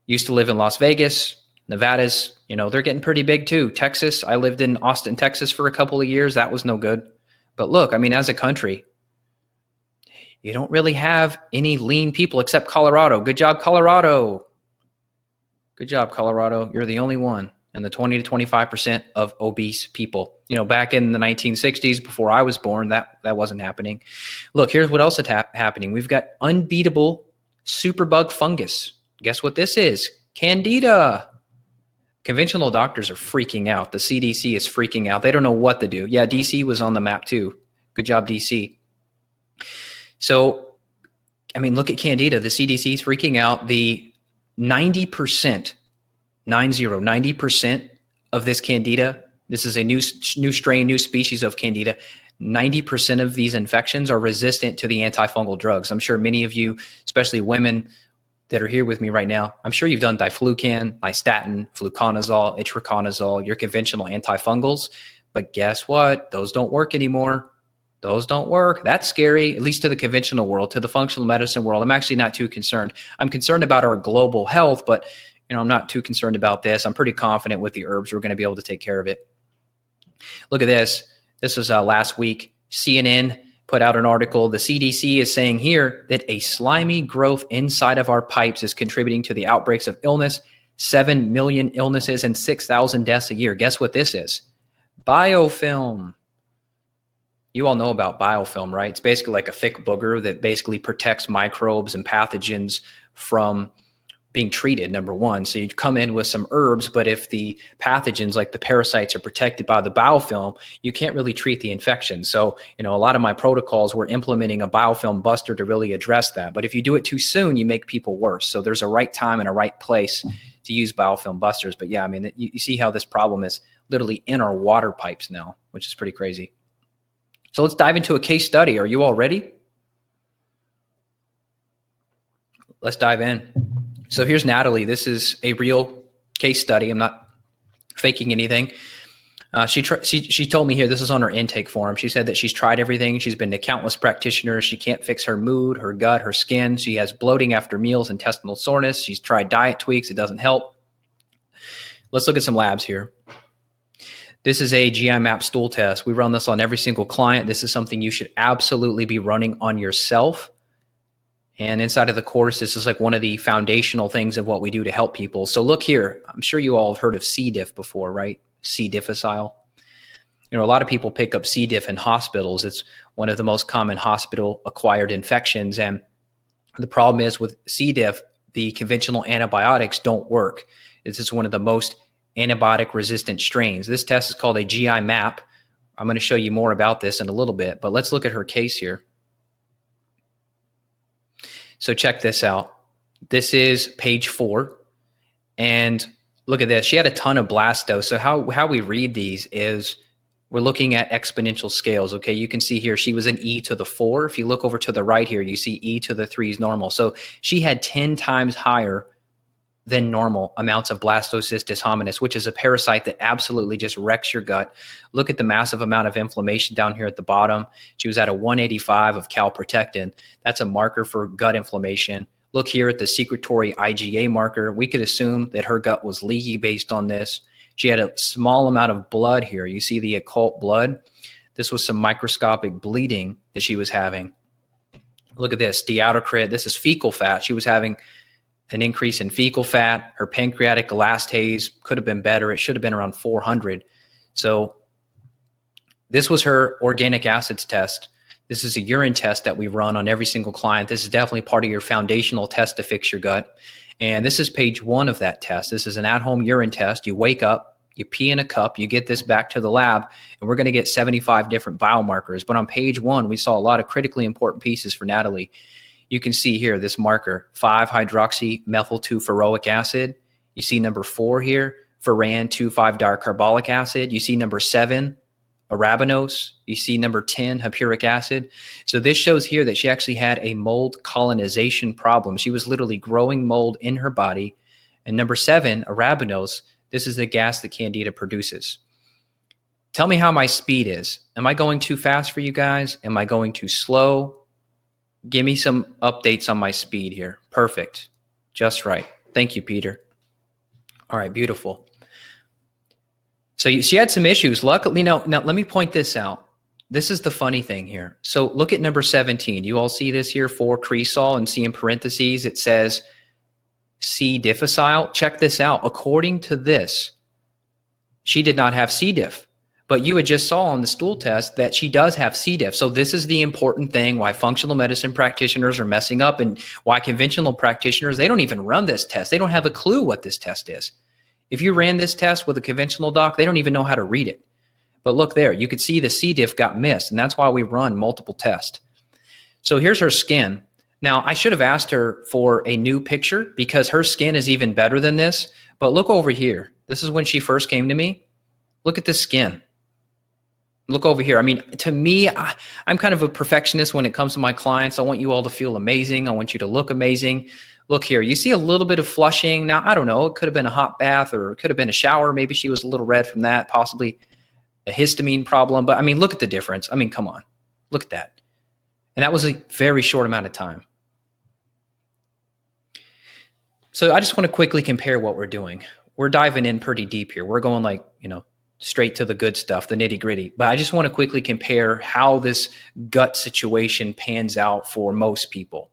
Used to live in Las Vegas, Nevada's, you know, they're getting pretty big too. Texas, I lived in Austin, Texas for a couple of years. That was no good. But look, I mean, as a country, you don't really have any lean people except Colorado. Good job, Colorado. Good job, Colorado. You're the only one and the 20 to 25% of obese people. You know, back in the 1960s, before I was born, that, that wasn't happening. Look, here's what else is ha- happening. We've got unbeatable superbug fungus. Guess what this is? Candida. Conventional doctors are freaking out. The CDC is freaking out. They don't know what to do. Yeah, DC was on the map too. Good job, DC. So, I mean, look at Candida. The CDC is freaking out. The 90% 90, 90% of this candida, this is a new, new strain, new species of candida. 90% of these infections are resistant to the antifungal drugs. I'm sure many of you, especially women that are here with me right now, I'm sure you've done diflucan, nystatin, fluconazole, itraconazole, your conventional antifungals. But guess what? Those don't work anymore. Those don't work. That's scary, at least to the conventional world, to the functional medicine world. I'm actually not too concerned. I'm concerned about our global health, but you know, I'm not too concerned about this. I'm pretty confident with the herbs. We're going to be able to take care of it. Look at this. This was uh, last week. CNN put out an article. The CDC is saying here that a slimy growth inside of our pipes is contributing to the outbreaks of illness, 7 million illnesses, and 6,000 deaths a year. Guess what this is? Biofilm. You all know about biofilm, right? It's basically like a thick booger that basically protects microbes and pathogens from being treated number one. So you come in with some herbs but if the pathogens like the parasites are protected by the biofilm you can't really treat the infection. So you know a lot of my protocols were implementing a biofilm buster to really address that. But if you do it too soon you make people worse. So there's a right time and a right place to use biofilm busters. But yeah i mean you, you see how this problem is literally in our water pipes now which is pretty crazy. So let's dive into a case study. Are you all ready? Let's dive in so here's Natalie. This is a real case study. I'm not faking anything. Uh, she, tr- she she told me here this is on her intake form. She said that she's tried everything. She's been to countless practitioners. She can't fix her mood, her gut, her skin. She has bloating after meals, intestinal soreness. She's tried diet tweaks. It doesn't help. Let's look at some labs here. This is a GI map stool test. We run this on every single client. This is something you should absolutely be running on yourself. And inside of the course, this is like one of the foundational things of what we do to help people. So look here, I'm sure you all have heard of C. diff before, right? C. difficile. You know, a lot of people pick up C. diff in hospitals. It's one of the most common hospital acquired infections. And the problem is with C. diff, the conventional antibiotics don't work. This is one of the most antibiotic resistant strains. This test is called a GI map. I'm going to show you more about this in a little bit, but let's look at her case here. So check this out. This is page four. And look at this. She had a ton of blasto. So how, how we read these is we're looking at exponential scales. Okay, you can see here she was an e to the four. If you look over to the right here, you see e to the three is normal. So she had 10 times higher than normal amounts of blastocystis hominis, which is a parasite that absolutely just wrecks your gut. Look at the massive amount of inflammation down here at the bottom. She was at a 185 of calprotectin. That's a marker for gut inflammation. Look here at the secretory IgA marker. We could assume that her gut was leaky based on this. She had a small amount of blood here. You see the occult blood. This was some microscopic bleeding that she was having. Look at this, steatocrit. This is fecal fat. She was having an increase in fecal fat. Her pancreatic elastase could have been better. It should have been around 400. So this was her organic acids test. This is a urine test that we run on every single client. This is definitely part of your foundational test to fix your gut. And this is page one of that test. This is an at home urine test. You wake up, you pee in a cup, you get this back to the lab, and we're going to get 75 different biomarkers. But on page one, we saw a lot of critically important pieces for Natalie. You can see here this marker 5 hydroxy methyl 2 furoic acid. You see number four here, furan 2 5 dicarboxylic acid. You see number seven, arabinose. You see number 10, hippuric acid. So this shows here that she actually had a mold colonization problem. She was literally growing mold in her body. And number seven, arabinose, this is the gas that candida produces. Tell me how my speed is. Am I going too fast for you guys? Am I going too slow? Give me some updates on my speed here. Perfect. Just right. Thank you, Peter. All right, beautiful. So you, she had some issues. Luckily, now, now let me point this out. This is the funny thing here. So look at number 17. You all see this here for Cresol and see in parentheses it says C. difficile. Check this out. According to this, she did not have C. diff, but you had just saw on the stool test that she does have C. diff. So this is the important thing why functional medicine practitioners are messing up and why conventional practitioners, they don't even run this test. They don't have a clue what this test is. If you ran this test with a conventional doc, they don't even know how to read it. But look there, you could see the C. diff got missed, and that's why we run multiple tests. So here's her skin. Now, I should have asked her for a new picture because her skin is even better than this. But look over here. This is when she first came to me. Look at the skin. Look over here. I mean, to me, I, am kind of a perfectionist when it comes to my clients. I want you all to feel amazing. I want you to look amazing look here, you see a little bit of flushing. Now, I don't know, it could have been a hot bath or it could have been a shower. Maybe she was a little red from that, possibly a histamine problem. But I mean, look at the difference. I mean, come on, look at that. And that was a very short amount of time. So I just want to quickly compare what we're doing. We're diving in pretty deep here. We're going like, you know, straight to the good stuff, the nitty gritty. But I just want to quickly compare how this gut situation pans out for most people.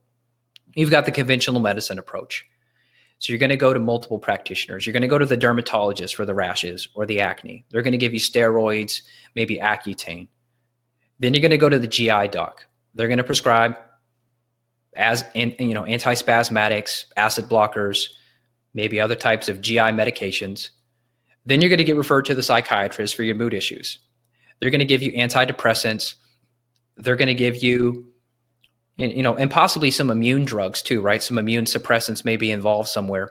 You've got the conventional medicine approach. So you're going to go to multiple practitioners. You're going to go to the dermatologist for the rashes or the acne. They're going to give you steroids, maybe Accutane. Then you're going to go to the GI doc. They're going to prescribe as you know antispasmodics, acid blockers, maybe other types of GI medications. Then you're going to get referred to the psychiatrist for your mood issues. They're going to give you antidepressants. They're going to give you you know, and possibly some immune drugs too, right? Some immune suppressants may be involved somewhere.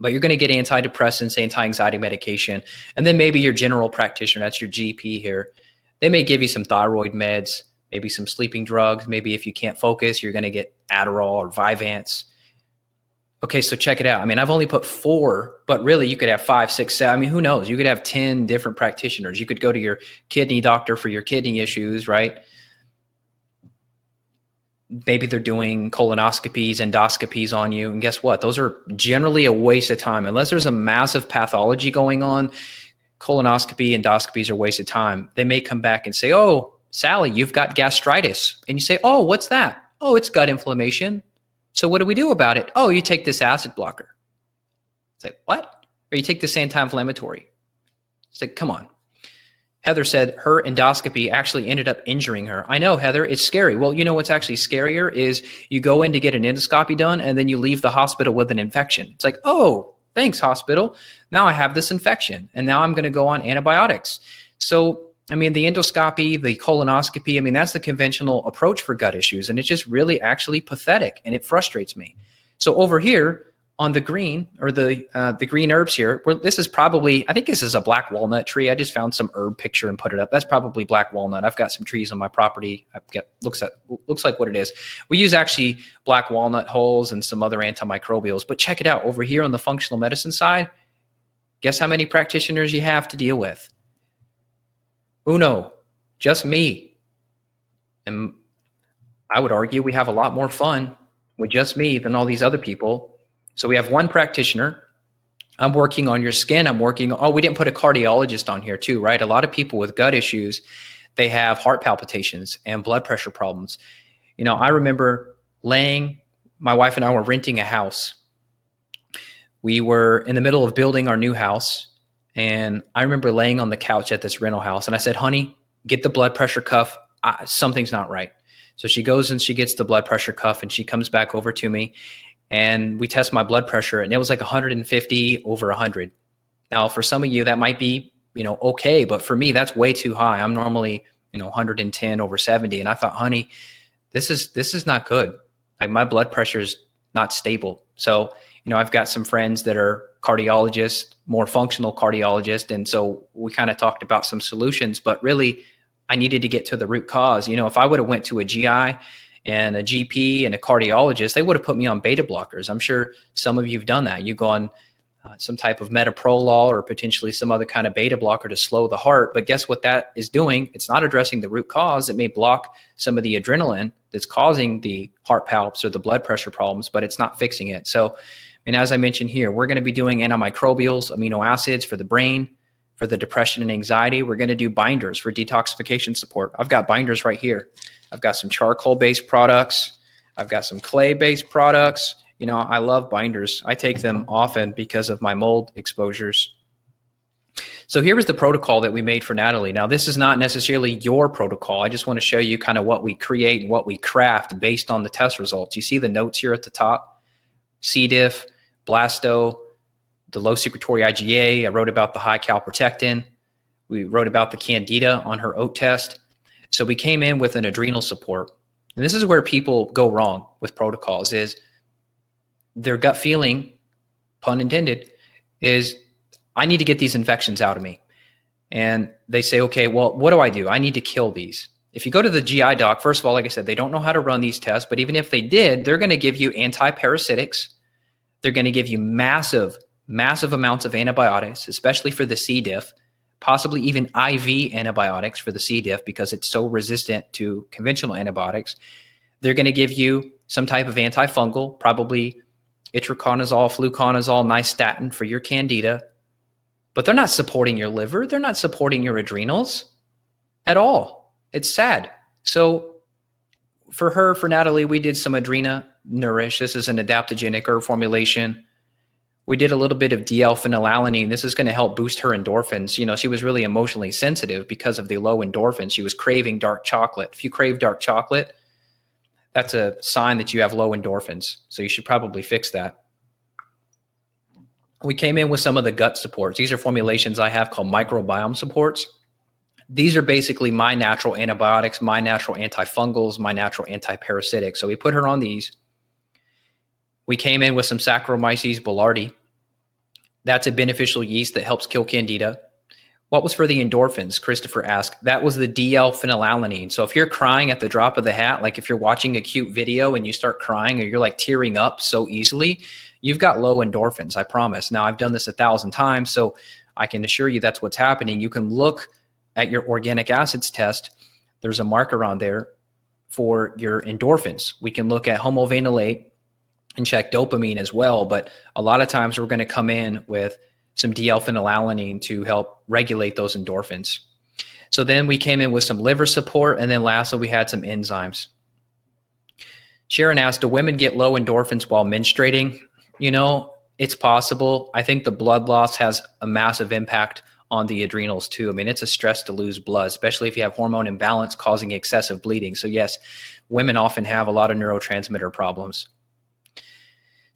But you're going to get antidepressants, anti-anxiety medication, and then maybe your general practitioner, that's your GP here. They may give you some thyroid meds, maybe some sleeping drugs. Maybe if you can't focus, you're going to get Adderall or Vyvanse. Okay, so check it out. I mean, I've only put four, but really you could have five, six, seven. I mean, who knows? You could have 10 different practitioners. You could go to your kidney doctor for your kidney issues, right? maybe they're doing colonoscopies, endoscopies on you. And guess what? Those are generally a waste of time. Unless there's a massive pathology going on, colonoscopy, endoscopies are a waste of time. They may come back and say, Oh, Sally, you've got gastritis. And you say, Oh, what's that? Oh, it's gut inflammation. So what do we do about it? Oh, you take this acid blocker. It's like, what? Or you take this anti-inflammatory. It's like, come on. Heather said her endoscopy actually ended up injuring her. I know, Heather, it's scary. Well, you know what's actually scarier is you go in to get an endoscopy done and then you leave the hospital with an infection. It's like, oh, thanks, hospital. Now I have this infection and now I'm going to go on antibiotics. So, I mean, the endoscopy, the colonoscopy, I mean, that's the conventional approach for gut issues. And it's just really actually pathetic and it frustrates me. So, over here on the green or the uh, the green herbs here, where this is probably I think this is a black walnut tree. I just found some herb picture and put it up. That's probably black walnut. I've got some trees on my property. I've got looks at looks like what it is. We use actually black walnut hulls and some other antimicrobials. But check it out over here on the functional medicine side. Guess how many practitioners you have to deal with? Uno, just me. And I would argue we have a lot more fun with just me than all these other people so we have one practitioner. I'm working on your skin. I'm working. Oh, we didn't put a cardiologist on here too, right? A lot of people with gut issues, they have heart palpitations and blood pressure problems. You know, I remember laying. My wife and I were renting a house. We were in the middle of building our new house, and I remember laying on the couch at this rental house, and I said, "Honey, get the blood pressure cuff. I, something's not right." So she goes and she gets the blood pressure cuff, and she comes back over to me, and we test my blood pressure and it was like 150 over 100 now for some of you that might be you know okay but for me that's way too high i'm normally you know 110 over 70 and i thought honey this is this is not good like my blood pressure is not stable so you know i've got some friends that are cardiologists more functional cardiologist. and so we kind of talked about some solutions but really i needed to get to the root cause you know if i would have went to a gi and a GP and a cardiologist, they would have put me on beta blockers. I'm sure some of you've done that. You go on uh, some type of metoprolol or potentially some other kind of beta blocker to slow the heart. But guess what that is doing? It's not addressing the root cause. It may block some of the adrenaline that's causing the heart palps or the blood pressure problems, but it's not fixing it. So, and as I mentioned here, we're going to be doing antimicrobials, amino acids for the brain, for the depression and anxiety. We're going to do binders for detoxification support. I've got binders right here. I've got some charcoal based products. I've got some clay based products. You know, I love binders. I take them often because of my mold exposures. So here was the protocol that we made for Natalie. Now, this is not necessarily your protocol. I just want to show you kind of what we create and what we craft based on the test results. You see the notes here at the top C. diff, blasto, the low secretory IgA. I wrote about the high calprotectin. We wrote about the candida on her oat test. So we came in with an adrenal support. And this is where people go wrong with protocols is their gut feeling, pun intended, is I need to get these infections out of me. And they say, okay, well, what do I do? I need to kill these. If you go to the GI doc, first of all, like I said, they don't know how to run these tests, but even if they did, they're going to give you antiparasitics. They're going to give you massive, massive amounts of antibiotics, especially for the C. diff possibly even IV antibiotics for the C. diff because it's so resistant to conventional antibiotics. They're going to give you some type of antifungal, probably itraconazole, fluconazole, nystatin for your candida. But they're not supporting your liver. They're not supporting your adrenals at all. It's sad. So for her, for Natalie, we did some Adrena Nourish. This is an adaptogenic herb formulation we did a little bit of D-L-phenylalanine. This is going to help boost her endorphins. You know, she was really emotionally sensitive because of the low endorphins. She was craving dark chocolate. If you crave dark chocolate, that's a sign that you have low endorphins. So you should probably fix that. We came in with some of the gut supports. These are formulations I have called microbiome supports. These are basically my natural antibiotics, my natural antifungals, my natural antiparasitics. So we put her on these. We came in with some Saccharomyces boulardii. That's a beneficial yeast that helps kill candida. What was for the endorphins? Christopher asked. That was the DL phenylalanine. So if you're crying at the drop of the hat, like if you're watching a cute video and you start crying or you're like tearing up so easily, you've got low endorphins, I promise. Now, I've done this a thousand times, so I can assure you that's what's happening. You can look at your organic acids test. There's a marker on there for your endorphins. We can look at homovanillate and check dopamine as well. But a lot of times we're going to come in with some D-phenylalanine to help regulate those endorphins. So then we came in with some liver support, and then lastly we had some enzymes. Sharon asked, "Do women get low endorphins while menstruating?" You know, it's possible. I think the blood loss has a massive impact on the adrenals too. I mean, it's a stress to lose blood, especially if you have hormone imbalance causing excessive bleeding. So yes, women often have a lot of neurotransmitter problems.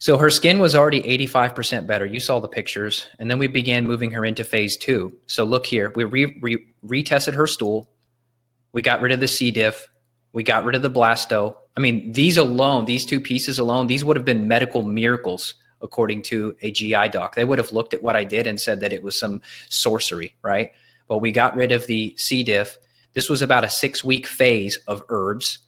So her skin was already 85% better. You saw the pictures. And then we began moving her into phase two. So look here, we re- re- retested her stool. We got rid of the C. diff. We got rid of the blasto. I mean, these alone, these two pieces alone, these would have been medical miracles according to a GI doc. They would have looked at what I did and said that it was some sorcery, right? But we got rid of the C. diff. This was about a six week phase of herbs.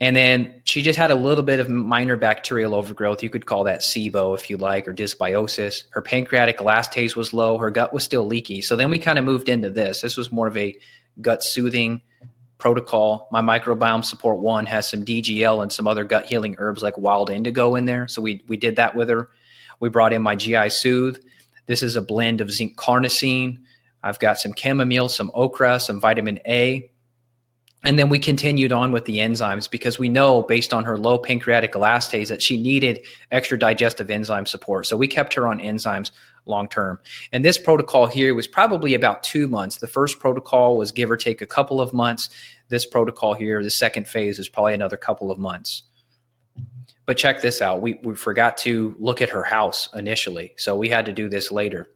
And then she just had a little bit of minor bacterial overgrowth. You could call that SIBO if you like, or dysbiosis. Her pancreatic elastase was low. Her gut was still leaky. So then we kind of moved into this. This was more of a gut soothing protocol. My microbiome support one has some DGL and some other gut healing herbs like wild indigo in there. So we we did that with her. We brought in my GI Soothe. This is a blend of zinc carnosine. I've got some chamomile, some okra, some vitamin A, and then we continued on with the enzymes because we know based on her low pancreatic elastase that she needed extra digestive enzyme support. So we kept her on enzymes long term. And this protocol here was probably about two months. The first protocol was give or take a couple of months. This protocol here, the second phase, is probably another couple of months. But check this out. We, we forgot to look at her house initially. So we had to do this later.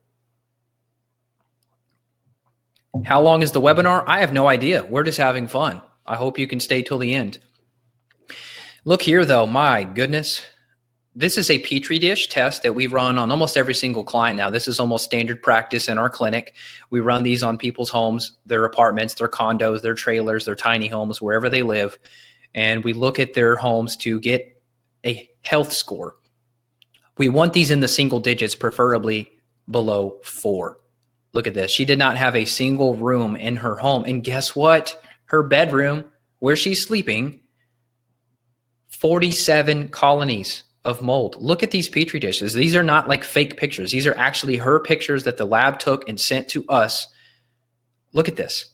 How long is the webinar? I have no idea. We're just having fun. I hope you can stay till the end. Look here, though. My goodness. This is a Petri dish test that we run on almost every single client now. This is almost standard practice in our clinic. We run these on people's homes, their apartments, their condos, their trailers, their tiny homes, wherever they live. And we look at their homes to get a health score. We want these in the single digits, preferably below four. Look at this. She did not have a single room in her home. And guess what? Her bedroom, where she's sleeping, 47 colonies of mold. Look at these petri dishes. These are not like fake pictures. These are actually her pictures that the lab took and sent to us. Look at this.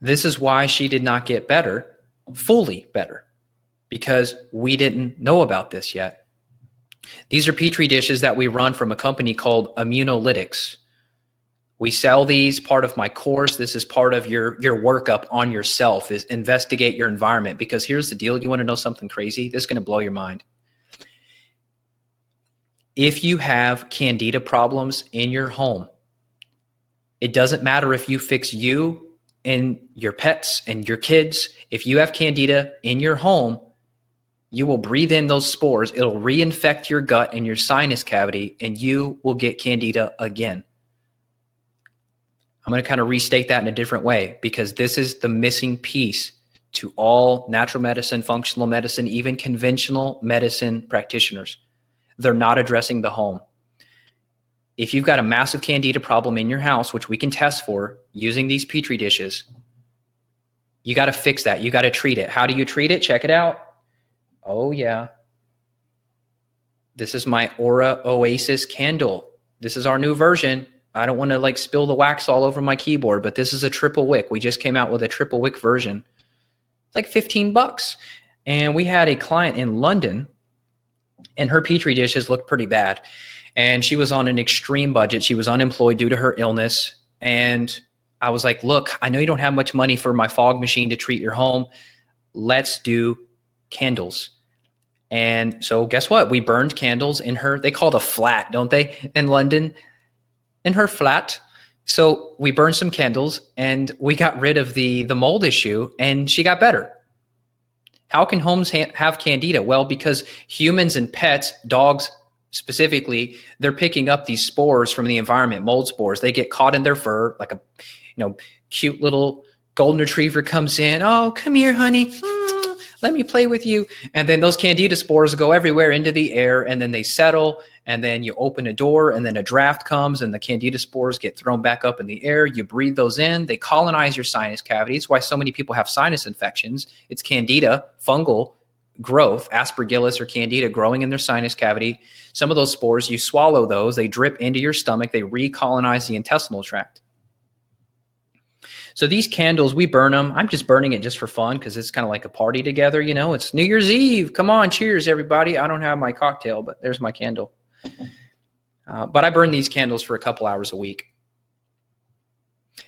This is why she did not get better, fully better, because we didn't know about this yet. These are petri dishes that we run from a company called Immunolytics. We sell these part of my course. This is part of your your workup on yourself is investigate your environment because here's the deal. You want to know something crazy? This is going to blow your mind. If you have candida problems in your home, it doesn't matter if you fix you and your pets and your kids. If you have candida in your home, you will breathe in those spores. It'll reinfect your gut and your sinus cavity, and you will get candida again. I'm going to kind of restate that in a different way because this is the missing piece to all natural medicine, functional medicine, even conventional medicine practitioners. They're not addressing the home. If you've got a massive candida problem in your house, which we can test for using these petri dishes, you got to fix that. You got to treat it. How do you treat it? Check it out. Oh, yeah. This is my Aura Oasis candle. This is our new version. I don't want to like spill the wax all over my keyboard, but this is a triple wick. We just came out with a triple wick version. It's like 15 bucks. And we had a client in London and her petri dishes looked pretty bad. And she was on an extreme budget. She was unemployed due to her illness. And I was like, look, I know you don't have much money for my fog machine to treat your home. Let's do candles. And so guess what? We burned candles in her, they call it a flat, don't they? In London, in her flat. So we burned some candles and we got rid of the the mold issue and she got better. How can homes ha- have candida? Well, because humans and pets, dogs specifically, they're picking up these spores from the environment, mold spores. They get caught in their fur, like a you know, cute little golden retriever comes in. Oh, come here, honey. Mm, let me play with you. And then those candida spores go everywhere into the air and then they settle and then you open a door and then a draft comes and the candida spores get thrown back up in the air. You breathe those in. They colonize your sinus cavity. It's why so many people have sinus infections. It's candida fungal growth aspergillus or candida growing in their sinus cavity. Some of those spores you swallow those. They drip into your stomach. They recolonize the intestinal tract so these candles, we burn them. I'm just burning it just for fun because it's kind of like a party together. You know, it's New Year's Eve. Come on, cheers, everybody. I don't have my cocktail, but there's my candle. Uh, but I burn these candles for a couple hours a week.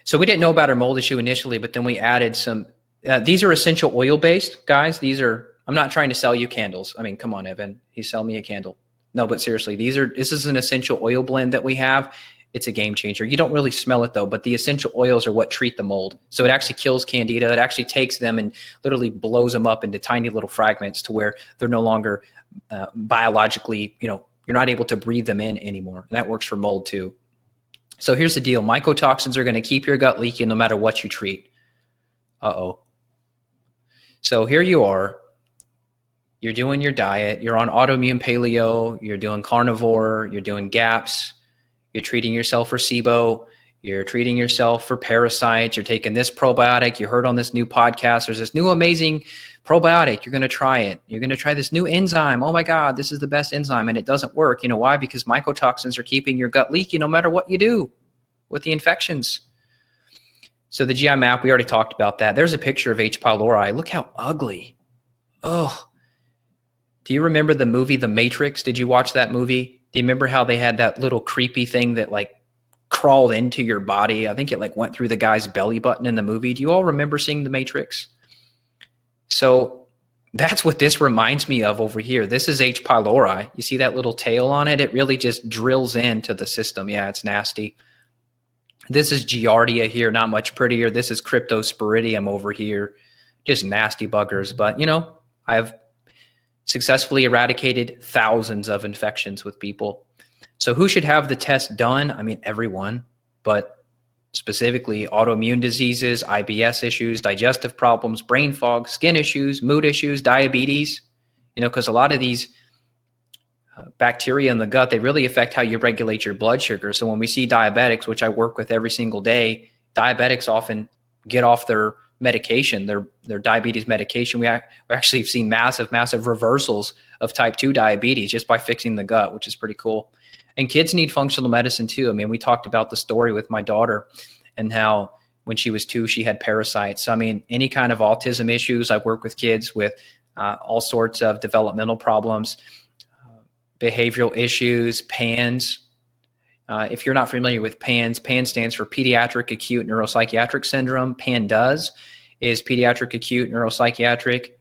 So we didn't know about our mold issue initially, but then we added some. Uh, these are essential oil based, guys. These are. I'm not trying to sell you candles. I mean, come on, Evan. You sell me a candle. No, but seriously, these are. This is an essential oil blend that we have. It's a game changer. You don't really smell it though, but the essential oils are what treat the mold. So it actually kills candida. It actually takes them and literally blows them up into tiny little fragments to where they're no longer uh, biologically, you know, you're not able to breathe them in anymore. And that works for mold too. So here's the deal mycotoxins are going to keep your gut leaky no matter what you treat. Uh oh. So here you are. You're doing your diet. You're on autoimmune paleo. You're doing carnivore. You're doing GAPS. You're treating yourself for SIBO. You're treating yourself for parasites. You're taking this probiotic. You heard on this new podcast. There's this new amazing probiotic. You're going to try it. You're going to try this new enzyme. Oh my God, this is the best enzyme. And it doesn't work. You know why? Because mycotoxins are keeping your gut leaky no matter what you do with the infections. So the GI map, we already talked about that. There's a picture of H. pylori. Look how ugly. Oh. Do you remember the movie The Matrix? Did you watch that movie? Do you remember how they had that little creepy thing that like crawled into your body? I think it like went through the guy's belly button in the movie. Do you all remember seeing The Matrix? So that's what this reminds me of over here. This is H. pylori. You see that little tail on it? It really just drills into the system. Yeah, it's nasty. This is Giardia here, not much prettier. This is Cryptosporidium over here. Just nasty buggers. But, you know, I've successfully eradicated thousands of infections with people. So who should have the test done? I mean, everyone, but specifically autoimmune diseases, IBS issues, digestive problems, brain fog, skin issues, mood issues, diabetes. You know, because a lot of these uh, bacteria in the gut, they really affect how you regulate your blood sugar. So when we see diabetics, which I work with every single day, diabetics often get off their medication, their their diabetes medication. We, we actually have seen massive, massive reversals of type 2 diabetes just by fixing the gut, which is pretty cool. And kids need functional medicine too. I mean, we talked about the story with my daughter and how when she was two, she had parasites. I mean, any kind of autism issues. I work with kids with uh, all sorts of developmental problems, uh, behavioral issues, PANS. Uh, if you're not familiar with PANS, PANS stands for Pediatric Acute Neuropsychiatric Syndrome. PANDAS is Pediatric Acute Neuropsychiatric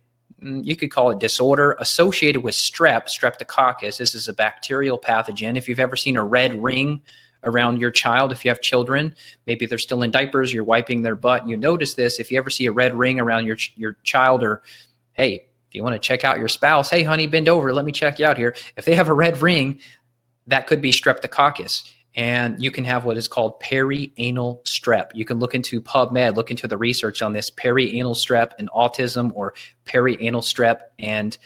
Mm, you could call it disorder associated with strep, streptococcus. This is a bacterial pathogen. If you've ever seen a red ring around your child, if you have children, maybe they're still in diapers, you're wiping their butt, you notice this. If you ever see a red ring around your your child, or hey, if you want to check out your spouse, hey, honey, bend over, let me check you out here. If they have a red ring, that could be streptococcus and you can have what is called perianal strep. You can look into PubMed, look into the research on this perianal strep and autism or perianal strep and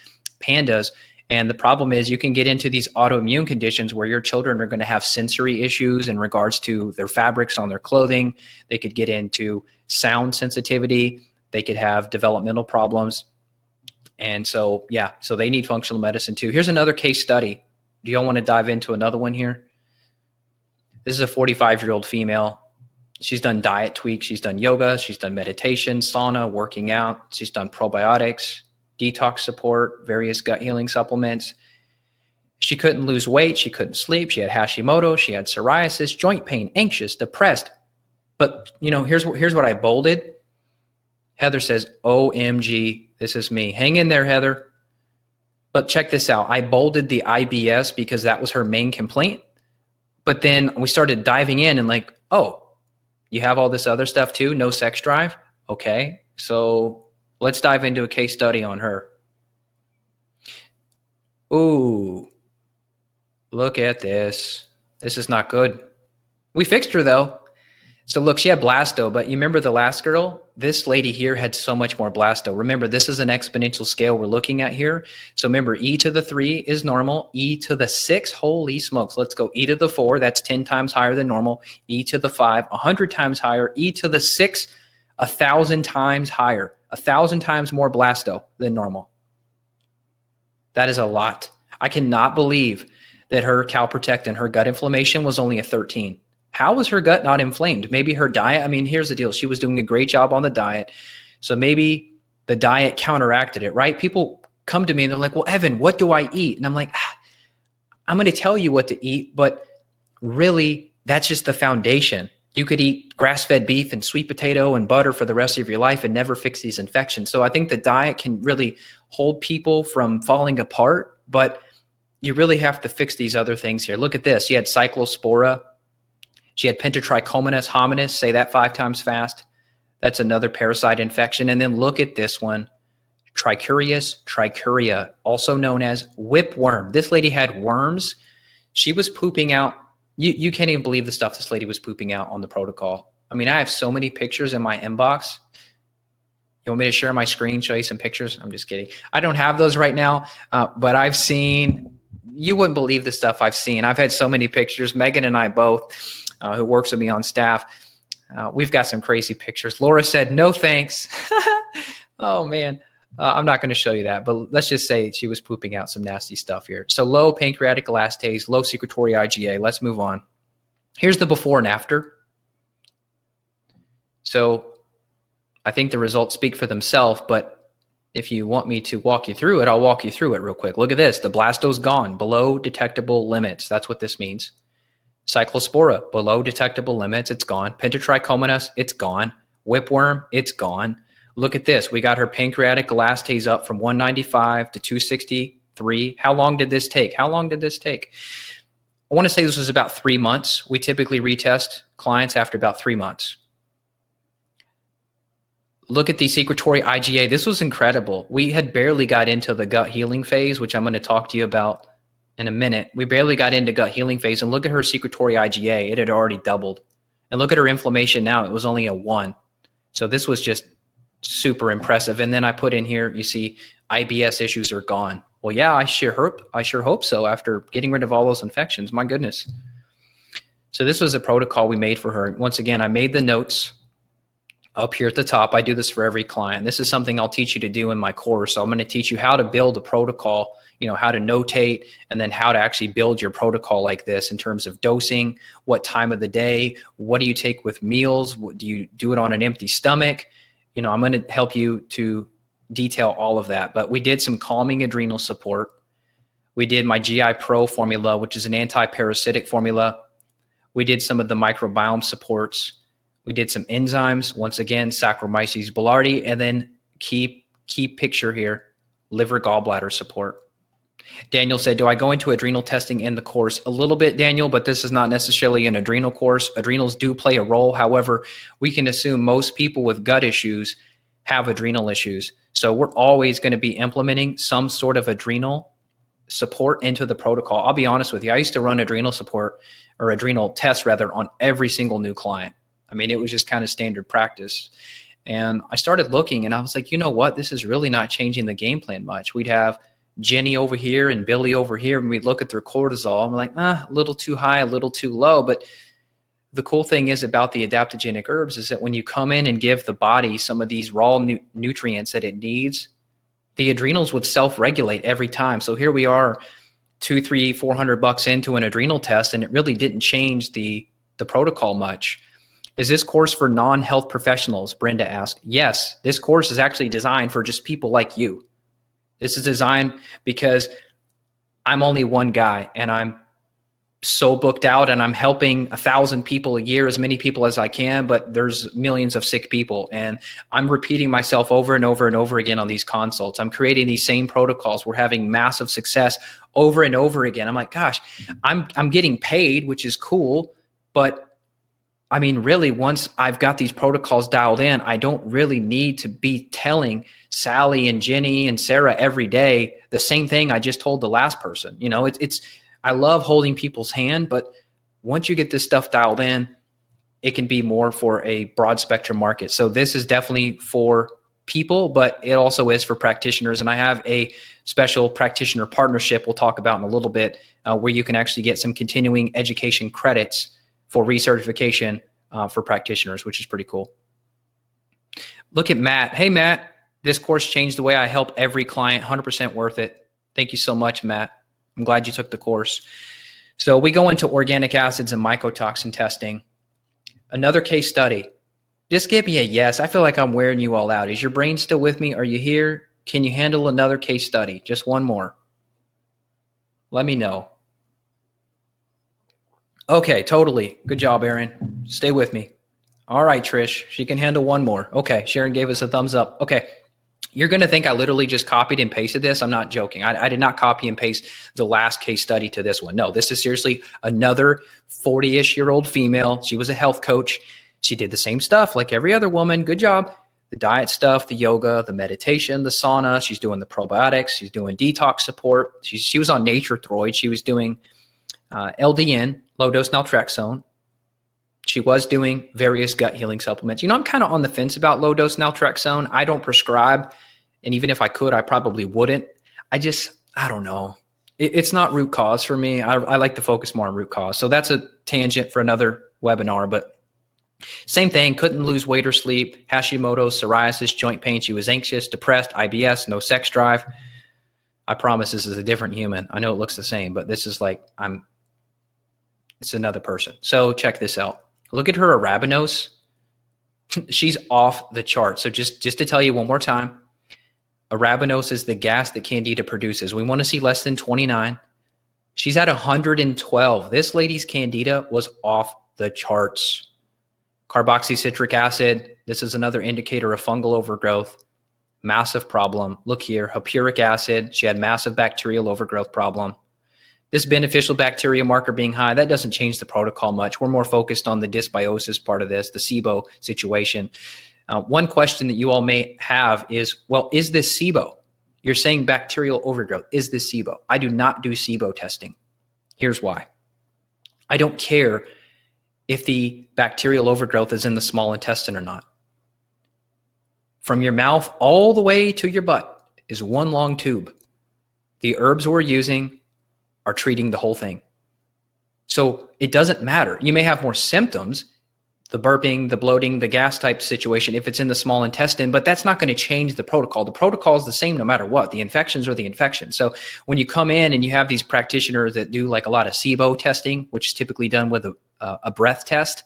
pandas. And the problem is you can get into these autoimmune conditions where your children are going to have sensory issues in regards to their fabrics on their clothing. They could get into sound sensitivity. They could have developmental problems. And so, yeah, so they need functional medicine too. Here's another case study. Do y'all want to dive into another one here? This is a 45 year old female. She's done diet tweaks. She's done yoga. She's done meditation, sauna, working out. She's done probiotics, detox support, various gut healing supplements. She couldn't lose weight. She couldn't sleep. She had Hashimoto. She had psoriasis, joint pain, anxious, depressed. But you know, here's what here's what I bolded. Heather says, "OMG, this is me." Hang in there, Heather. But check this out. I bolded the IBS because that was her main complaint. But then we started diving in and like, oh, you have all this other stuff too, no sex drive. Okay. So let's dive into a case study on her. Ooh, look at this. This is not good. We fixed her though. So look, she had blasto, but you remember the last girl? This lady here had so much more blasto. Remember, this is an exponential scale we're looking at here. So remember, e to the three is normal. E to the six, holy smokes. Let's go e to the four. That's 10 times higher than normal. E to the five, 100 times higher. E to the six, a thousand times higher. A thousand times more blasto than normal. That is a lot. I cannot believe that her calprotectin her gut inflammation was only a 13. How was her gut not inflamed? Maybe her diet. I mean, here's the deal. She was doing a great job on the diet. So maybe the diet counteracted it, right? People come to me and they're like, well, Evan, what do I eat? And I'm like, ah, I'm going to tell you what to eat, but really, that's just the foundation. You could eat grass fed beef and sweet potato and butter for the rest of your life and never fix these infections. So I think the diet can really hold people from falling apart, but you really have to fix these other things here. Look at this. You had cyclospora She had Pentatrichomonas hominis. Say that five times fast. That's another parasite infection. And then look at this one, Trichuris trichiura, also known as whipworm. This lady had worms. She was pooping out. You, you can't even believe the stuff this lady was pooping out on the protocol. I mean, I have so many pictures in my inbox. You want me to share my screen, show you some pictures? I'm just kidding. I don't have those right now, uh, but I've seen, you wouldn't believe the stuff I've seen. I've had so many pictures. Megan and I both, uh, who works with me on staff, uh, we've got some crazy pictures. Laura said, no thanks. oh, man. Uh, I'm not going to show you that, but let's just say she was pooping out some nasty stuff here. So low pancreatic elastase, low secretory IgA. Let's move on. Here's the before and after. So I think the results speak for themselves, but if you want me to walk you through it, I'll walk you through it real quick. Look at this. The blasto's gone below detectable limits. That's what this means. Cyclospora below detectable limits. It's gone. Pentatrichomonas, it's gone. Whipworm, it's gone. Look at this. We got her pancreatic elastase up from 195 to 263. How long did this take? How long did this take? I want to say this was about three months. We typically retest clients after about three months. Look at the secretory IgA. This was incredible. We had barely got into the gut healing phase, which I'm going to talk to you about in a minute. We barely got into gut healing phase. And look at her secretory IgA. It had already doubled. And look at her inflammation now. It was only a one. So this was just super impressive. And then I put in here, you see, IBS issues are gone. Well, yeah, I sure hope I sure hope so. After getting rid of all those infections, my goodness. So this was a protocol we made for her. Once again, I made the notes up here at the top. I do this for every client. This is something I'll teach you to do in my course. So I'm going to teach you how to build a protocol. You know how to notate and then how to actually build your protocol like this in terms of dosing, what time of the day, what do you take with meals, do you do it on an empty stomach, you know, I'm going to help you to detail all of that. But we did some calming adrenal support. We did my GI Pro formula, which is an anti-parasitic formula. We did some of the microbiome supports. We did some enzymes. Once again, Saccharomyces boulardii, and then key key picture here, liver gallbladder support. Daniel said, Do I go into adrenal testing in the course? A little bit, Daniel, but this is not necessarily an adrenal course. Adrenals do play a role. However, we can assume most people with gut issues have adrenal issues. So we're always going to be implementing some sort of adrenal support into the protocol. I'll be honest with you. I used to run adrenal support or adrenal tests rather on every single new client. I mean, it was just kind of standard practice. And I started looking and I was like, you know what? This is really not changing the game plan much. We'd have Jenny over here and Billy over here, and we look at their cortisol. I'm like, ah, a little too high, a little too low. But the cool thing is about the adaptogenic herbs is that when you come in and give the body some of these raw nu- nutrients that it needs, the adrenals would self-regulate every time. So here we are, two, three, four hundred bucks into an adrenal test, and it really didn't change the the protocol much. Is this course for non-health professionals? Brenda asked. Yes, this course is actually designed for just people like you. This is designed because I'm only one guy and I'm so booked out and I'm helping a thousand people a year, as many people as I can, but there's millions of sick people. And I'm repeating myself over and over and over again on these consults. I'm creating these same protocols. We're having massive success over and over again. I'm like, gosh, I'm I'm getting paid, which is cool, but I mean, really, once I've got these protocols dialed in, I don't really need to be telling Sally and Jenny and Sarah every day the same thing I just told the last person. You know, it's it's I love holding people's hand, but once you get this stuff dialed in, it can be more for a broad spectrum market. So this is definitely for people, but it also is for practitioners. And I have a special practitioner partnership we'll talk about in a little bit, uh, where you can actually get some continuing education credits for recertification uh, for practitioners, which is pretty cool. Look at Matt. Hey, Matt, this course changed the way I help every client. 100% worth it. Thank you so much, Matt. I'm glad you took the course. So we go into organic acids and mycotoxin testing. Another case study. Just give me a yes. I feel like I'm wearing you all out. Is your brain still with me? Are you here? Can you handle another case study? Just one more. Let me know. Okay, totally. Good job, Aaron. Stay with me. All right, Trish. She can handle one more. Okay, Sharon gave us a thumbs up. Okay. You're going to think I literally just copied and pasted this. I'm not joking. I, I, did not copy and paste the last case study to this one. No, this is seriously another 40 ish year old female. She was a health coach. She did the same stuff like every other woman. Good job. The diet stuff, the yoga, the meditation, the sauna. She's doing the probiotics. She's doing detox support. She, she was on Nature-Throid. She was doing uh, LDN, low dose naltrexone. She was doing various gut healing supplements. You know, I'm kind of on the fence about low dose naltrexone. I don't prescribe, and even if I could, I probably wouldn't. I just, I don't know. It, it's not root cause for me. I, I like to focus more on root cause. So that's a tangent for another webinar, but same thing, couldn't lose weight or sleep, Hashimoto's, psoriasis, joint pain. She was anxious, depressed, IBS, no sex drive. I promise this is a different human. I know it looks the same, but this is like I'm it's another person. So check this out. Look at her arabinose. She's off the chart. So just just to tell you one more time, arabinose is the gas that candida produces. We want to see less than 29. She's at 112. This lady's candida was off the charts. Carboxycitric acid, this is another indicator of fungal overgrowth. Massive problem. Look here, hippuric acid, she had massive bacterial overgrowth problem. This beneficial bacteria marker being high, that doesn't change the protocol much. We're more focused on the dysbiosis part of this, the SIBO situation. Uh, one question that you all may have is, well, is this SIBO? You're saying bacterial overgrowth. Is this SIBO? I do not do SIBO testing. Here's why. I don't care if the bacterial overgrowth is in the small intestine or not. From your mouth all the way to your butt is one long tube. The herbs we're using are treating the whole thing. So it doesn't matter. You may have more symptoms, the burping, the bloating, the gas type situation if it's in the small intestine, but that's not going to change the protocol. The protocol is the same no matter what. The infections are the infections. So when you come in and you have these practitioners that do like a lot of SIBO testing, which is typically done with a, a breath test,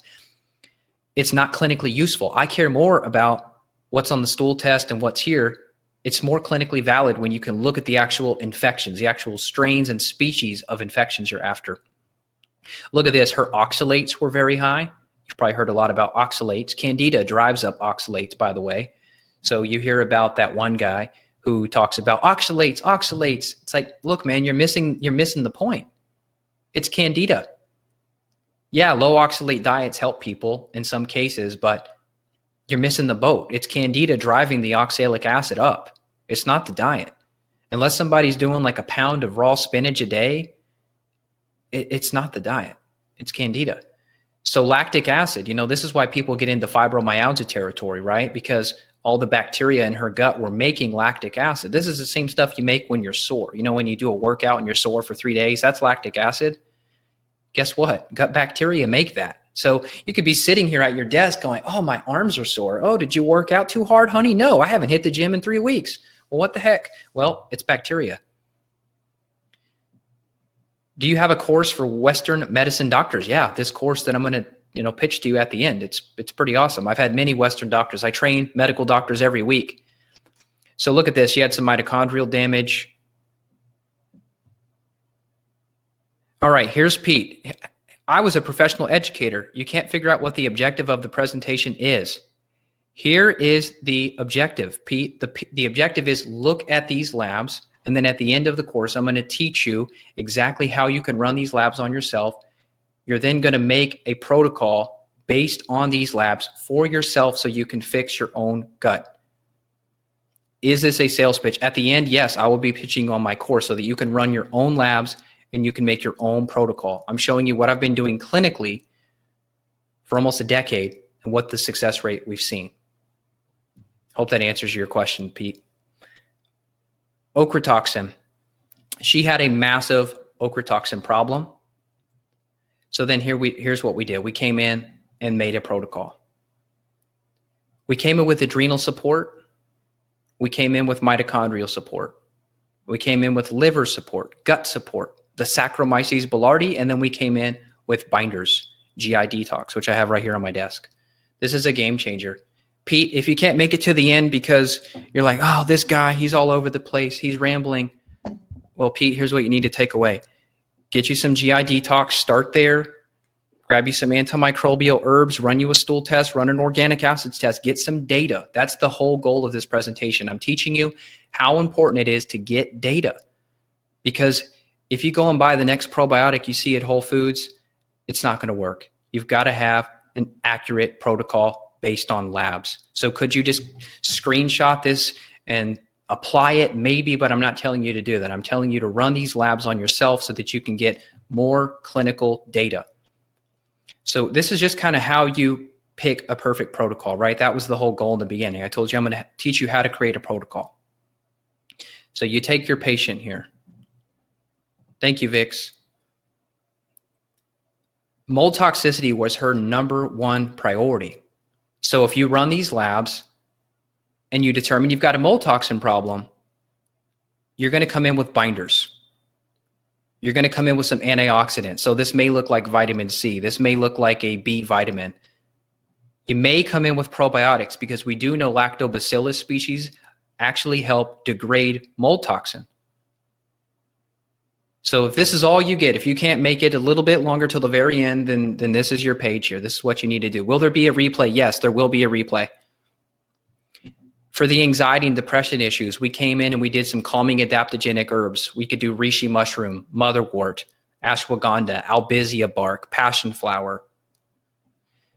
it's not clinically useful. I care more about what's on the stool test and what's here it's more clinically valid when you can look at the actual infections, the actual strains and species of infections you're after. Look at this. Her oxalates were very high. You've probably heard a lot about oxalates. Candida drives up oxalates, by the way. So you hear about that one guy who talks about oxalates, oxalates. It's like, look, man, you're missing you're missing the point. It's candida. Yeah, low oxalate diets help people in some cases, but you're missing the boat. It's candida driving the oxalic acid up. It's not the diet. Unless somebody's doing like a pound of raw spinach a day, it, it's not the diet. It's candida. So lactic acid, you know, this is why people get into fibromyalgia territory, right? Because all the bacteria in her gut were making lactic acid. This is the same stuff you make when you're sore. You know, when you do a workout and you're sore for three days, that's lactic acid. Guess what? Gut bacteria make that. So you could be sitting here at your desk going, Oh, my arms are sore. Oh, did you work out too hard, honey? No, I haven't hit the gym in three weeks. Well, what the heck? Well, it's bacteria. Do you have a course for Western medicine doctors? Yeah, this course that I'm going to you know pitch to you at the end. It's it's pretty awesome. I've had many Western doctors. I train medical doctors every week. So look at this. You had some mitochondrial damage. All right, here's Pete. I was a professional educator. You can't figure out what the objective of the presentation is. Here is the objective, Pete. The, the objective is look at these labs. And then at the end of the course, I'm going to teach you exactly how you can run these labs on yourself. You're then going to make a protocol based on these labs for yourself so you can fix your own gut. Is this a sales pitch? At the end, yes, I will be pitching on my course so that you can run your own labs and you can make your own protocol. I'm showing you what I've been doing clinically for almost a decade and what the success rate we've seen. Hope that answers your question, Pete. Ochratoxin. She had a massive ochratoxin problem. So then here we here's what we did. We came in and made a protocol. We came in with adrenal support. We came in with mitochondrial support. We came in with liver support, gut support, the Saccharomyces boulardii, and then we came in with binders, GI detox, which I have right here on my desk. This is a game changer. Pete, if you can't make it to the end because you're like, oh, this guy, he's all over the place, he's rambling. Well, Pete, here's what you need to take away get you some GI detox, start there. grab you some antimicrobial herbs, run you a stool test, run an organic acids test, get some data. That's the whole goal of this presentation. I'm teaching you how important it is to get data. Because if you go and buy the next probiotic you see at Whole Foods, it's not going to work. You've got to have an accurate protocol based on labs. So could you just screenshot this and apply it? Maybe but i'm not telling you to do that. I'm telling you to run these labs on yourself so that you can get more clinical data. So this is just kind of how you pick a perfect protocol right? That was the whole goal in the beginning. I told you i'm going to teach you how to create a protocol. So you take your patient here thank you vix mold toxicity was her number one priority so if you run these labs and you determine you've got a mold toxin problem, you're going to come in with binders. You're going to come in with some antioxidants. So this may look like vitamin C. This may look like a B vitamin. You may come in with probiotics because we do know lactobacillus species actually help degrade mold toxin. So if this is all you get, if you can't make it a little bit longer till the very end, then then this is your page here. This is what you need to do. Will there be a replay? Yes, there will be a replay for the anxiety and depression issues, we came in and we did some calming adaptogenic herbs. We could do reishi mushroom, motherwort, ashwagandha, albizia bark, passion flower.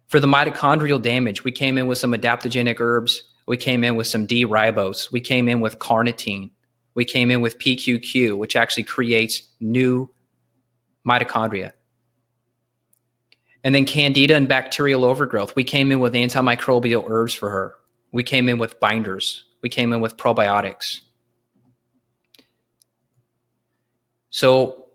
For the mitochondrial damage, we came in with some adaptogenic herbs. We came in with some D-ribose. We came in with carnitine. We came in with PQQ, which actually creates new mitochondria. And then candida and bacterial overgrowth. We came in with antimicrobial herbs for her. We came in with binders. We came in with probiotics. So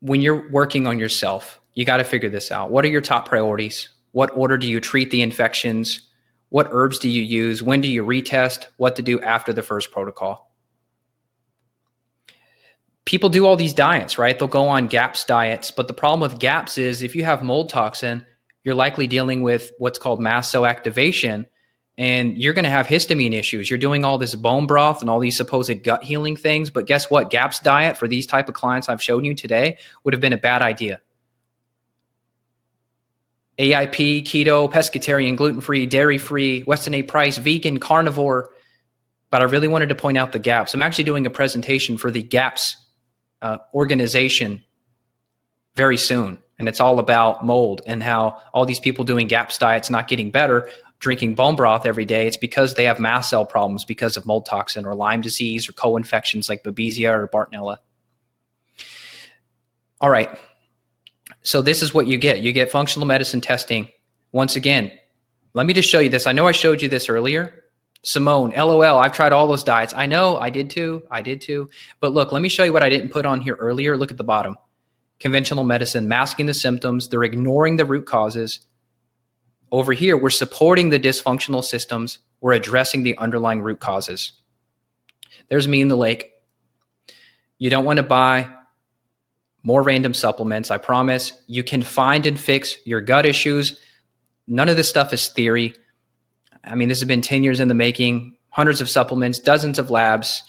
when you're working on yourself, you got to figure this out. What are your top priorities? What order do you treat the infections? What herbs do you use? When do you retest? What to do after the first protocol? People do all these diets, right? They'll go on GAPS diets, but the problem with GAPS is if you have mold toxin, you're likely dealing with what's called mast cell activation, and you're going to have histamine issues. You're doing all this bone broth and all these supposed gut healing things, but guess what? GAPS diet for these type of clients I've shown you today would have been a bad idea. AIP, keto, pescatarian, gluten-free, dairy-free, Weston A. Price, vegan, carnivore. But I really wanted to point out the gaps. I'm actually doing a presentation for the GAPS uh, organization very soon. And it's all about mold and how all these people doing GAPS diets not getting better drinking bone broth every day, it's because they have mast cell problems because of mold toxin or Lyme disease or co-infections like Babesia or Bartonella. All right. So this is what you get. You get functional medicine testing. Once again, let me just show you this. I know I showed you this earlier. Simone, LOL, I've tried all those diets. I know I did too. I did too. But look, let me show you what I didn't put on here earlier. Look at the bottom. Conventional medicine, masking the symptoms. They're ignoring the root causes over here, we're supporting the dysfunctional systems. We're addressing the underlying root causes. There's me in the lake. You don't want to buy more random supplements. I promise you can find and fix your gut issues. None of this stuff is theory. I mean, this has been 10 years in the making, hundreds of supplements, dozens of labs.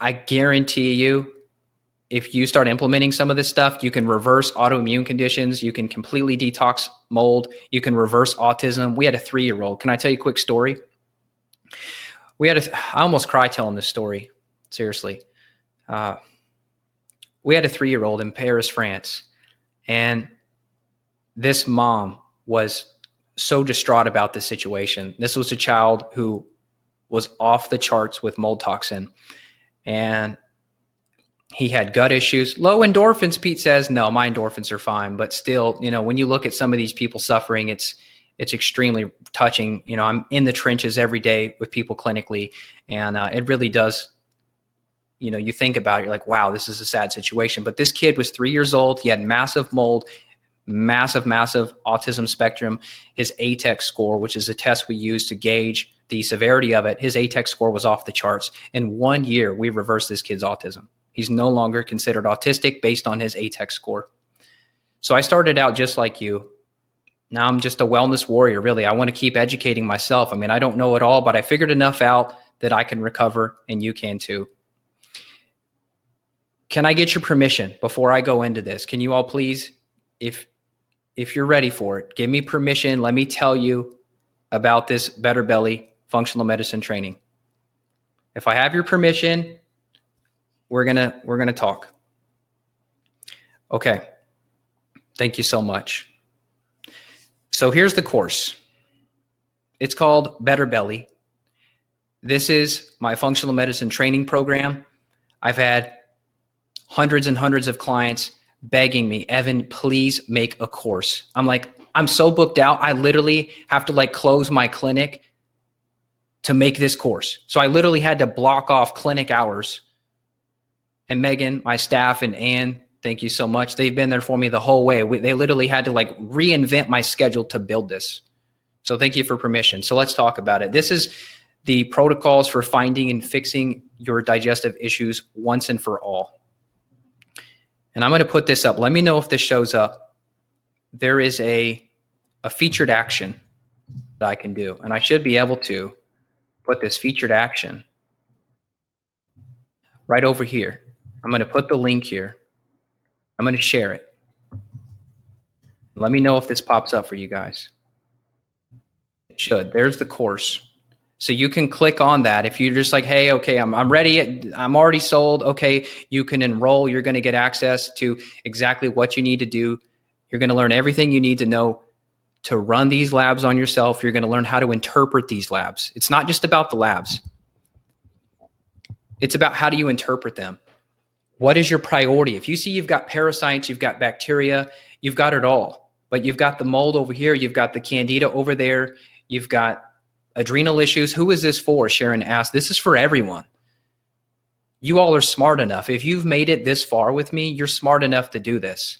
I guarantee you, if you start implementing some of this stuff, you can reverse autoimmune conditions. You can completely detox mold. You can reverse autism. We had a three year old. Can I tell you a quick story? We had a, I almost cry telling this story. Seriously. Uh, we had a three year old in Paris, France. And this mom was so distraught about this situation. This was a child who was off the charts with mold toxin. And he had gut issues. Low endorphins, Pete says. No, my endorphins are fine, but still, you know, when you look at some of these people suffering, it's it's extremely touching. You know, I'm in the trenches every day with people clinically, and uh, it really does. You know, you think about it, you're like, wow, this is a sad situation. But this kid was three years old. He had massive mold, massive, massive autism spectrum. His ATEC score, which is a test we use to gauge the severity of it, his ATEC score was off the charts. In one year, we reversed this kid's autism. He's no longer considered autistic based on his ATEC score. So I started out just like you. Now I'm just a wellness warrior, really. I want to keep educating myself. I mean, I don't know it all, but I figured enough out that I can recover and you can too. Can I get your permission before I go into this? Can you all please if if you're ready for it, give me permission. Let me tell you about this Better Belly functional medicine training. If I have your permission, we're gonna we're gonna talk. Okay. Thank you so much. So here's the course. It's called Better Belly. This is my functional medicine training program. I've had hundreds and hundreds of clients begging me, Evan, please make a course. I'm like, I'm so booked out. I literally have to like close my clinic to make this course. So I literally had to block off clinic hours. And Megan, my staff, and Ann, thank you so much. They've been there for me the whole way. We, they literally had to like reinvent my schedule to build this. So thank you for permission. So let's talk about it. This is the protocols for finding and fixing your digestive issues once and for all. And I'm going to put this up. Let me know if this shows up. There is a a featured action that I can do, and I should be able to put this featured action right over here. I'm going to put the link here. I'm going to share it. Let me know if this pops up for you guys. It should. There's the course. So you can click on that. If you're just like, hey, okay, I'm, I'm ready. I'm already sold. Okay, you can enroll. You're going to get access to exactly what you need to do. You're going to learn everything you need to know to run these labs on yourself. You're going to learn how to interpret these labs. It's not just about the labs, it's about how do you interpret them. What is your priority? If you see you've got parasites, you've got bacteria, you've got it all, but you've got the mold over here, you've got the candida over there, you've got adrenal issues. Who is this for? Sharon asked. This is for everyone. You all are smart enough. If you've made it this far with me, you're smart enough to do this.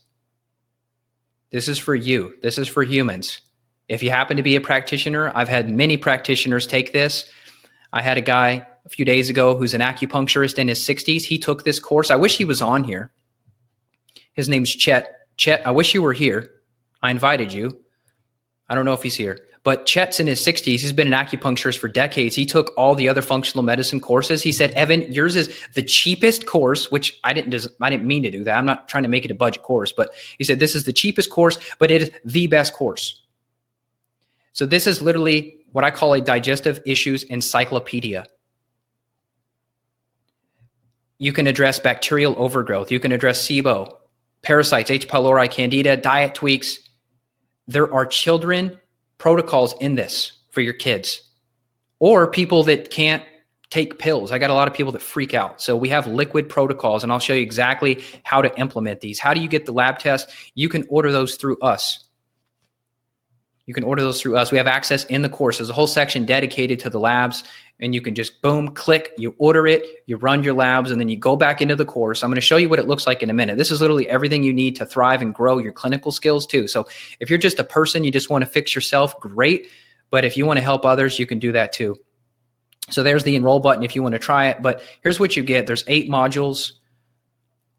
This is for you. This is for humans. If you happen to be a practitioner, I've had many practitioners take this. I had a guy a few days ago who's an acupuncturist in his 60s. He took this course. I wish he was on here. His name's Chet. Chet, I wish you were here. I invited you. I don't know if he's here. But Chet's in his 60s. He's been an acupuncturist for decades. He took all the other functional medicine courses. He said, "Evan, yours is the cheapest course," which I didn't I didn't mean to do that. I'm not trying to make it a budget course, but he said this is the cheapest course, but it is the best course. So this is literally what I call a digestive issues encyclopedia. You can address bacterial overgrowth. You can address SIBO, parasites, H. pylori, candida, diet tweaks. There are children protocols in this for your kids or people that can't take pills. I got a lot of people that freak out. So we have liquid protocols and I'll show you exactly how to implement these. How do you get the lab test? You can order those through us. You can order those through us. We have access in the course. There's a whole section dedicated to the labs and you can just boom, click, you order it, you run your labs, and then you go back into the course. I'm going to show you what it looks like in a minute. This is literally everything you need to thrive and grow your clinical skills too. So if you're just a person, you just want to fix yourself, great. But if you want to help others, you can do that too. So there's the enroll button if you want to try it. But here's what you get there's eight modules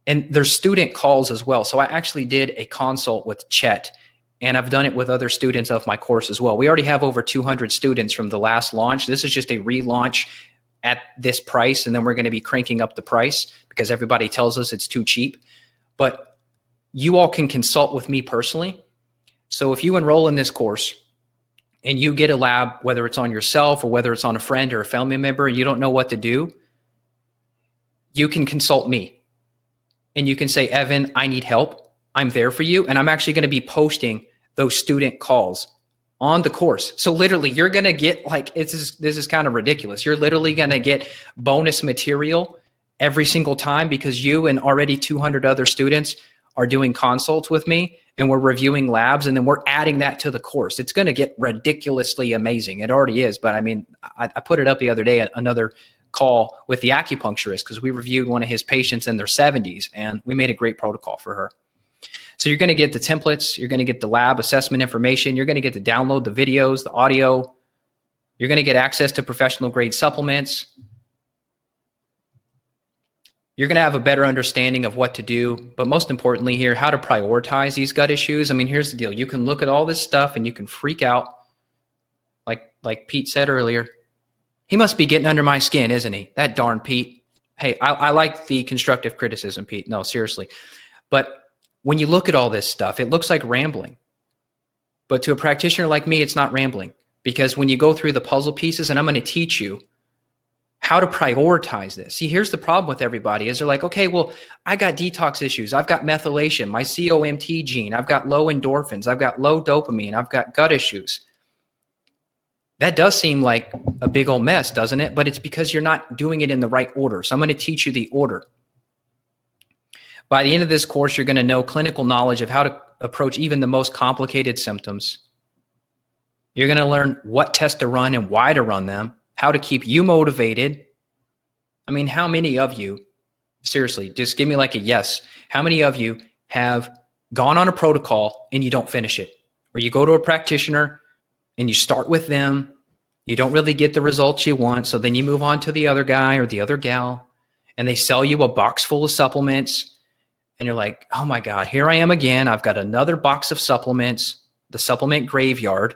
and there's student calls as well. So I actually did a consult with Chet and I've done it with other students of my course as well. We already have over 200 students from the last launch. This is just a relaunch at this price, and then we're going to be cranking up the price because everybody tells us it's too cheap. But you all can consult with me personally. So if you enroll in this course and you get a lab, whether it's on yourself or whether it's on a friend or a family member, and you don't know what to do, you can consult me and you can say, Evan, I need help I'm there for you. And I'm actually going to be posting those student calls on the course. So literally you're going to get like, it's just, this is kind of ridiculous. You're literally going to get bonus material every single time because you and already 200 other students are doing consults with me and we're reviewing labs and then we're adding that to the course. It's going to get ridiculously amazing. It already is. But I mean, I, I put it up the other day at another call with the acupuncturist because we reviewed one of his patients in their 70s and we made a great protocol for her. So you're going to get the templates, you're going to get the lab assessment information, you're going to get to download the videos, the audio, you're going to get access to professional grade supplements. You're going to have a better understanding of what to do, but most importantly here, how to prioritize these gut issues. I mean, here's the deal. You can look at all this stuff and you can freak out. Like like Pete said earlier, he must be getting under my skin, isn't he? That darn Pete. Hey, I, I like the constructive criticism, Pete. No, seriously. But when you look at all this stuff, it looks like rambling. But to a practitioner like me, it's not rambling because when you go through the puzzle pieces, and I'm going to teach you how to prioritize this. See, here's the problem with everybody is they're like, okay, well, I got detox issues. I've got methylation, my COMT gene. I've got low endorphins. I've got low dopamine. I've got gut issues. That does seem like a big old mess, doesn't it? But it's because you're not doing it in the right order. So I'm going to teach you the order. By the end of this course, you're going to know clinical knowledge of how to approach even the most complicated symptoms. You're going to learn what tests to run and why to run them how to keep you motivated. I mean, how many of you, seriously, just give me like a yes. How many of you have gone on a protocol and you don't finish it? Or you go to a practitioner and you start with them, you don't really get the results you want. So then you move on to the other guy or the other gal, and they sell you a box full of supplements. And you're like, oh my God, here I am again. I've got another box of supplements, the supplement graveyard.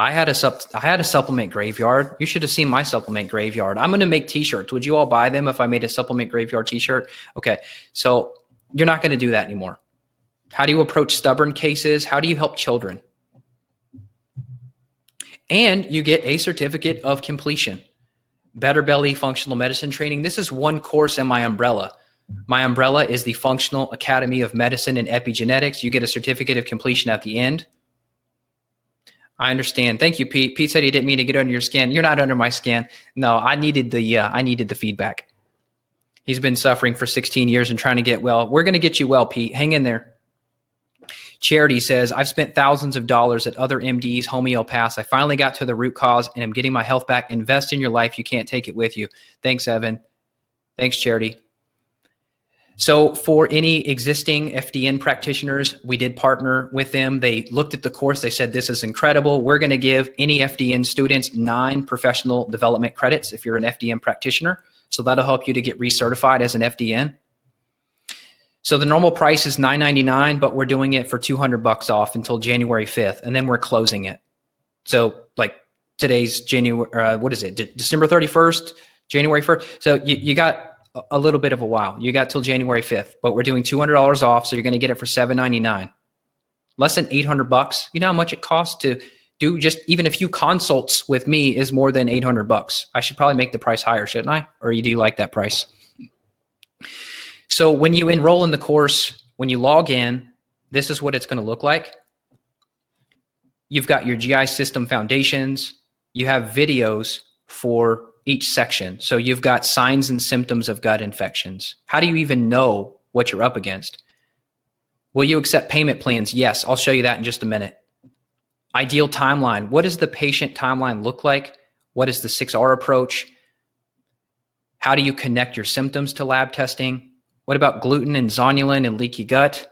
I had a sup- I had a supplement graveyard. You should have seen my supplement graveyard. I'm going to make t-shirts. Would you all buy them if I made a supplement graveyard t-shirt? Okay. So you're not going to do that anymore. How do you approach stubborn cases? How do you help children? And you get a certificate of completion. Better Belly Functional Medicine Training. This is one course in my umbrella. My umbrella is the Functional Academy of Medicine and Epigenetics. You get a certificate of completion at the end. I understand. Thank you, Pete. Pete said he didn't mean to get under your skin. You're not under my skin. No, I needed the uh, I needed the feedback. He's been suffering for 16 years and trying to get well. We're going to get you well, Pete. Hang in there. Charity says, I've spent thousands of dollars at other MDs, homeopaths. I finally got to the root cause and I'm getting my health back. Invest in your life. You can't take it with you. Thanks, Evan. Thanks, Charity. So for any existing FDN practitioners, we did partner with them. They looked at the course. They said, this is incredible. We're going to give any FDN students nine professional development credits if you're an FDN practitioner. So that'll help you to get recertified as an FDN. So the normal price is $9.99, but we're doing it for 200 bucks off until January 5th, and then we're closing it. So like today's January, uh, what is it? De- December 31st, January 1st. So you, you got a little bit of a while. You got till January 5th, but we're doing $200 off. So you're going to get it for 799. Less than 800 bucks. You know how much it costs to do just even a few consults with me is more than 800 bucks. I should probably make the price higher, shouldn't I? Or you do like that price? So when you enroll in the course, when you log in, this is what it's going to look like. You've got your GI system foundations. You have videos for each section. So you've got signs and symptoms of gut infections. How do you even know what you're up against? Will you accept payment plans? Yes, I'll show you that in just a minute. Ideal timeline. What does the patient timeline look like? What is the 6R approach? How do you connect your symptoms to lab testing? What about gluten and zonulin and leaky gut?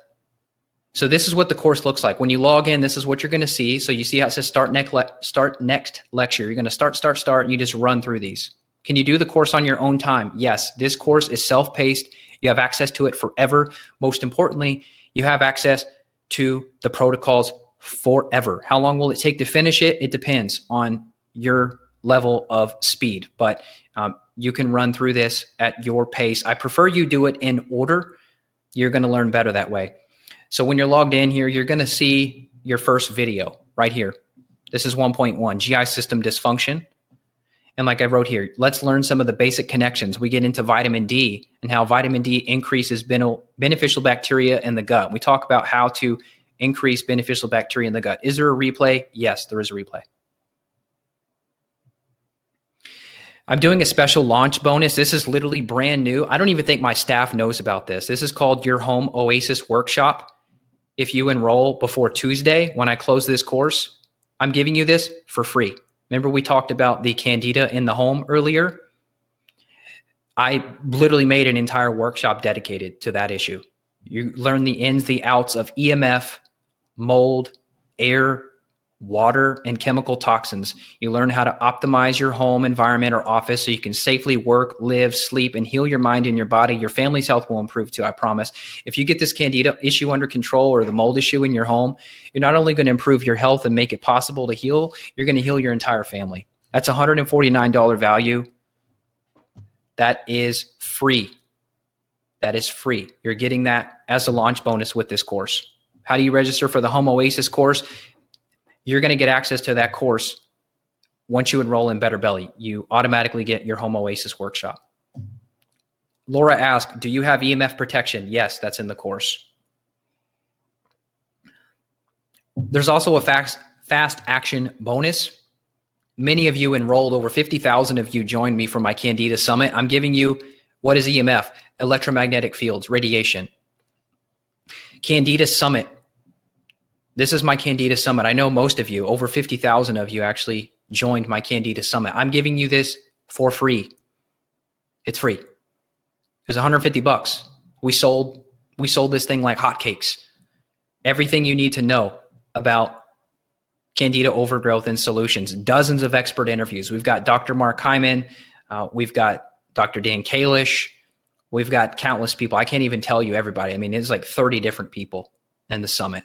So this is what the course looks like. When you log in, this is what you're going to see. So you see how it says start next le- start next lecture. You're going to start start start and you just run through these. Can you do the course on your own time? Yes. This course is self-paced. You have access to it forever. Most importantly, you have access to the protocols forever. How long will it take to finish it? It depends on your level of speed, but um, you can run through this at your pace. I prefer you do it in order. You're going to learn better that way. So when you're logged in here, you're going to see your first video right here. This is 1.1 GI system dysfunction. And like I wrote here, let's learn some of the basic connections. We get into vitamin D and how vitamin D increases beneficial bacteria in the gut. We talk about how to increase beneficial bacteria in the gut. Is there a replay? Yes, there is a replay. I'm doing a special launch bonus. This is literally brand new. I don't even think my staff knows about this. This is called Your Home Oasis Workshop if you enroll before Tuesday when I close this course, I'm giving you this for free. Remember, we talked about the candida in the home earlier? I literally made an entire workshop dedicated to that issue. You learn the ins, the outs of EMF, mold, air, water, and chemical toxins. You learn how to optimize your home environment or office so you can safely work, live, sleep, and heal your mind and your body. Your family's health will improve too, I promise. If you get this candida issue under control or the mold issue in your home, you're not only going to improve your health and make it possible to heal, you're going to heal your entire family. That's $149 value. That is free. That is free. You're getting that as a launch bonus with this course. How do you register for the Home Oasis course? You're going to get access to that course once you enroll in Better Belly. You automatically get your Home Oasis workshop. Laura asked, Do you have EMF protection? Yes, that's in the course. There's also a fast, fast action bonus. Many of you enrolled, over 50,000 of you joined me for my Candida Summit. I'm giving you what is EMF? Electromagnetic fields, radiation. Candida Summit. This is my Candida Summit. I know most of you, over 50,000 of you actually joined my Candida Summit. I'm giving you this for free. It's free. It was 150 bucks. We sold we sold this thing like hotcakes. Everything you need to know about Candida overgrowth and solutions. Dozens of expert interviews. We've got Dr. Mark Hyman. Uh, we've got Dr. Dan Kalish. We've got countless people. I can't even tell you everybody. I mean, it's like 30 different people in the summit.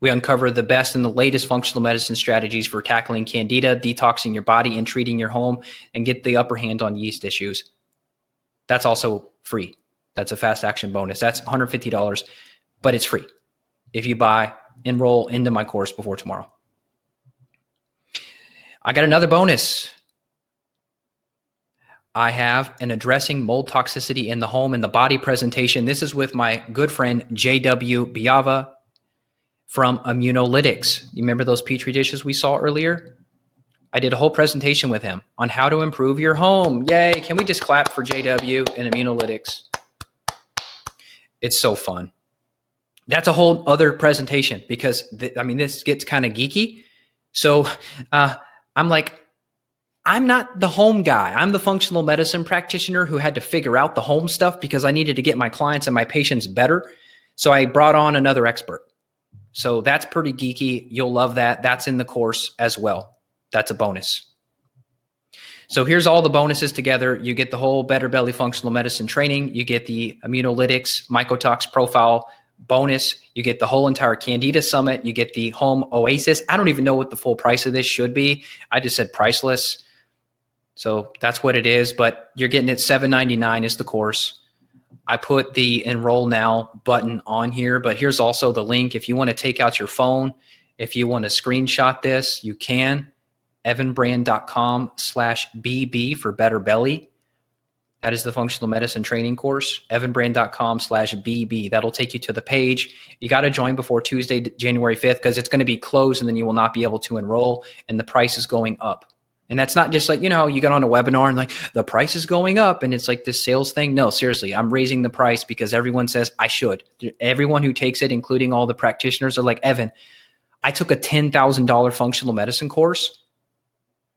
We uncover the best and the latest functional medicine strategies for tackling candida, detoxing your body, and treating your home, and get the upper hand on yeast issues. That's also free. That's a fast action bonus. That's $150, but it's free if you buy, enroll into my course before tomorrow. I got another bonus. I have an addressing mold toxicity in the home and the body presentation. This is with my good friend JW Biava from Immunolytics. You remember those petri dishes we saw earlier? I did a whole presentation with him on how to improve your home. Yay. Can we just clap for JW and Immunolytics? It's so fun. That's a whole other presentation because, th- I mean, this gets kind of geeky. So uh, I'm like, I'm not the home guy. I'm the functional medicine practitioner who had to figure out the home stuff because I needed to get my clients and my patients better. So I brought on another expert. So that's pretty geeky. You'll love that. That's in the course as well. That's a bonus. So here's all the bonuses together. You get the whole Better Belly Functional Medicine training. You get the Immunolytics Mycotox Profile bonus. You get the whole entire Candida Summit. You get the Home Oasis. I don't even know what the full price of this should be. I just said priceless. So that's what it is. But you're getting it 7.99 is the course. I put the enroll now button on here, but here's also the link. If you want to take out your phone, if you want to screenshot this, you can. Evanbrand.com slash BB for better belly. That is the functional medicine training course. Evanbrand.com slash BB. That'll take you to the page. You got to join before Tuesday, January 5th, because it's going to be closed and then you will not be able to enroll and the price is going up. And that's not just like, you know, you get on a webinar and like the price is going up and it's like this sales thing. No, seriously, I'm raising the price because everyone says I should. Everyone who takes it, including all the practitioners, are like, Evan, I took a $10,000 functional medicine course.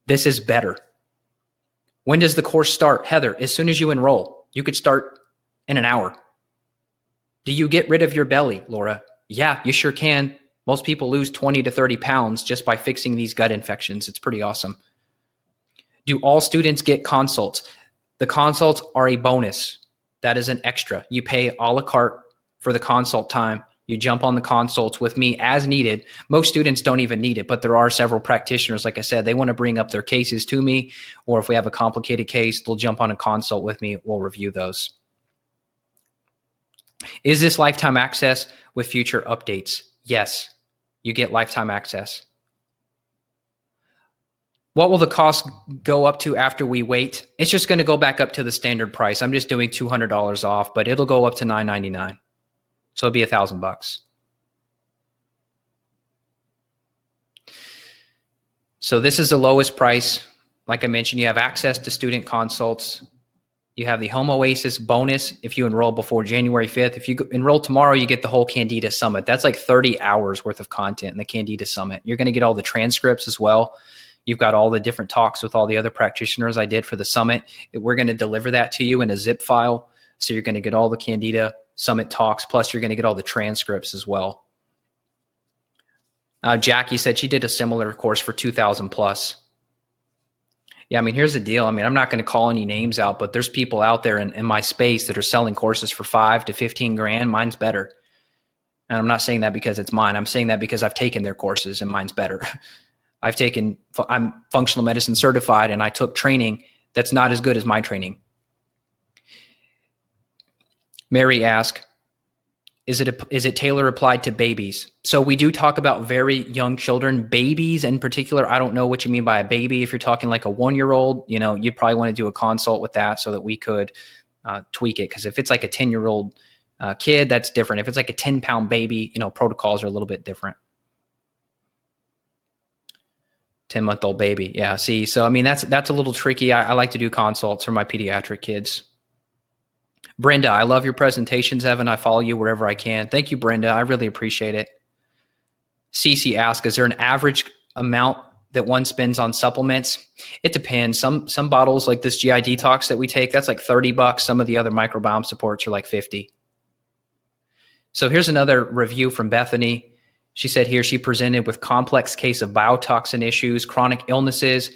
This is better. When does the course start? Heather, as soon as you enroll, you could start in an hour. Do you get rid of your belly, Laura? Yeah, you sure can. Most people lose 20 to 30 pounds just by fixing these gut infections. It's pretty awesome. Do all students get consults? The consults are a bonus. That is an extra. You pay a la carte for the consult time. You jump on the consults with me as needed. Most students don't even need it, but there are several practitioners, like I said, they want to bring up their cases to me, or if we have a complicated case, they'll jump on a consult with me. We'll review those. Is this lifetime access with future updates? Yes, you get lifetime access. What will the cost go up to after we wait? It's just going to go back up to the standard price. I'm just doing $200 off, but it'll go up to 9.99. So it'll be a thousand bucks. So this is the lowest price. Like I mentioned, you have access to student consults. You have the Home Oasis bonus if you enroll before January 5th. If you enroll tomorrow, you get the whole Candida Summit. That's like 30 hours worth of content in the Candida Summit. You're going to get all the transcripts as well. You've got all the different talks with all the other practitioners I did for the summit. We're going to deliver that to you in a zip file. So you're going to get all the Candida Summit talks, plus you're going to get all the transcripts as well. Uh, Jackie said she did a similar course for 2000 plus. Yeah, I mean, here's the deal. I mean, I'm not going to call any names out, but there's people out there in, in my space that are selling courses for five to 15 grand. Mine's better. And I'm not saying that because it's mine. I'm saying that because I've taken their courses and mine's better. I've taken, I'm functional medicine certified and I took training that's not as good as my training. Mary asked, is it a, is it Taylor applied to babies? So we do talk about very young children, babies in particular. I don't know what you mean by a baby. If you're talking like a one year old, you know, you'd probably want to do a consult with that so that we could uh, tweak it. Because if it's like a ten year old uh, kid, that's different. If it's like a ten pound baby, you know, protocols are a little bit different. 10 month old baby. Yeah. See, so I mean, that's, that's a little tricky. I, I, like to do consults for my pediatric kids. Brenda, I love your presentations, Evan. I follow you wherever I can. Thank you, Brenda. I really appreciate it. Cece asks, is there an average amount that one spends on supplements? It depends. Some some bottles like this GI detox that we take, that's like 30 bucks. Some of the other microbiome supports are like 50. So here's another review from Bethany. She said here she presented with complex case of biotoxin issues, chronic illnesses.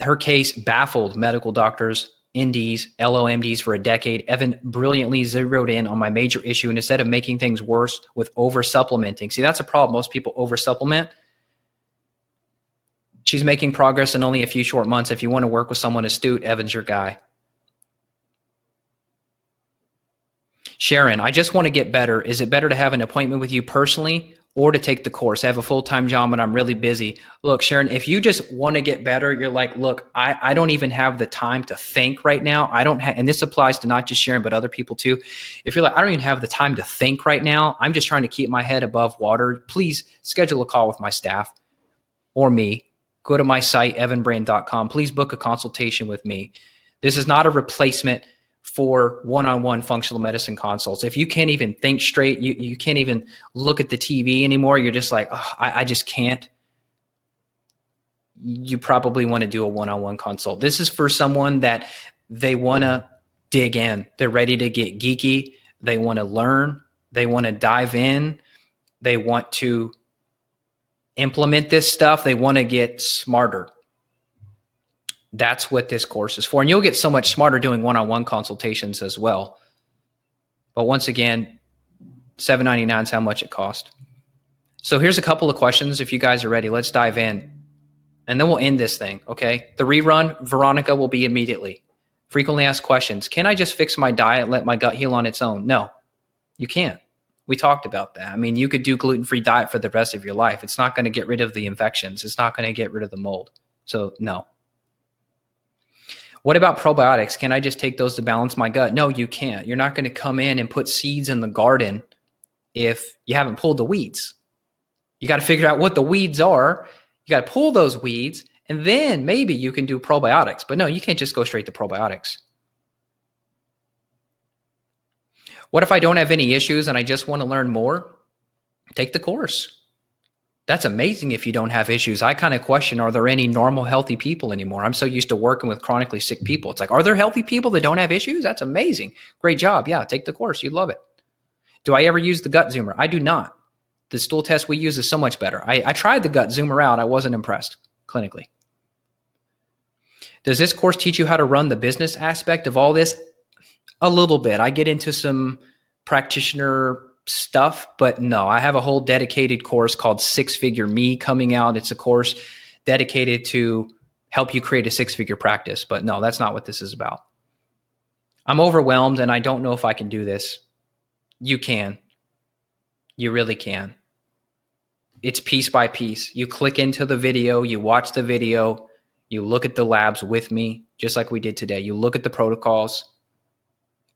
Her case baffled medical doctors NDs, LOMDs for a decade. Evan brilliantly zeroed in on my major issue. And instead of making things worse with over supplementing, see, that's a problem. Most people over supplement. She's making progress in only a few short months. If you want to work with someone astute, Evan's your guy. Sharon, I just want to get better. Is it better to have an appointment with you personally or to take the course. I have a full time job and I'm really busy. Look, Sharon, if you just want to get better, you're like, look, I, I don't even have the time to think right now. I don't have, and this applies to not just Sharon, but other people too. If you're like, I don't even have the time to think right now, I'm just trying to keep my head above water. Please schedule a call with my staff or me. Go to my site, evanbrand.com. Please book a consultation with me. This is not a replacement for one-on-one functional medicine consults. If you can't even think straight, you, you can't even look at the TV anymore. You're just like, oh, I, I just can't. You probably want to do a one-on-one consult. This is for someone that they want to dig in. They're ready to get geeky. They want to learn. They want to dive in. They want to implement this stuff. They want to get smarter that's what this course is for. And you'll get so much smarter doing one-on-one consultations as well. But once again, 799 is how much it cost. So here's a couple of questions. If you guys are ready, let's dive in. And then we'll end this thing. Okay. The rerun, Veronica will be immediately. Frequently asked questions. Can I just fix my diet, let my gut heal on its own? No, you can't. We talked about that. I mean, you could do gluten-free diet for the rest of your life. It's not going to get rid of the infections. It's not going to get rid of the mold. So no, what about probiotics? Can I just take those to balance my gut? No, you can't. You're not going to come in and put seeds in the garden if you haven't pulled the weeds. You got to figure out what the weeds are. You got to pull those weeds, and then maybe you can do probiotics. But no, you can't just go straight to probiotics. What if I don't have any issues and I just want to learn more? Take the course that's amazing if you don't have issues. I kind of question are there any normal, healthy people anymore? I'm so used to working with chronically sick people. It's like, are there healthy people that don't have issues? That's amazing. Great job. Yeah, take the course. You'd love it. Do I ever use the gut zoomer? I do not. The stool test we use is so much better. I, I tried the gut zoomer out. I wasn't impressed clinically. Does this course teach you how to run the business aspect of all this? A little bit. I get into some practitioner stuff, but no, I have a whole dedicated course called Six Figure Me coming out. It's a course dedicated to help you create a six figure practice. But no, that's not what this is about. I'm overwhelmed and I don't know if I can do this. You can. You really can. It's piece by piece. You click into the video, you watch the video, you look at the labs with me, just like we did today. You look at the protocols.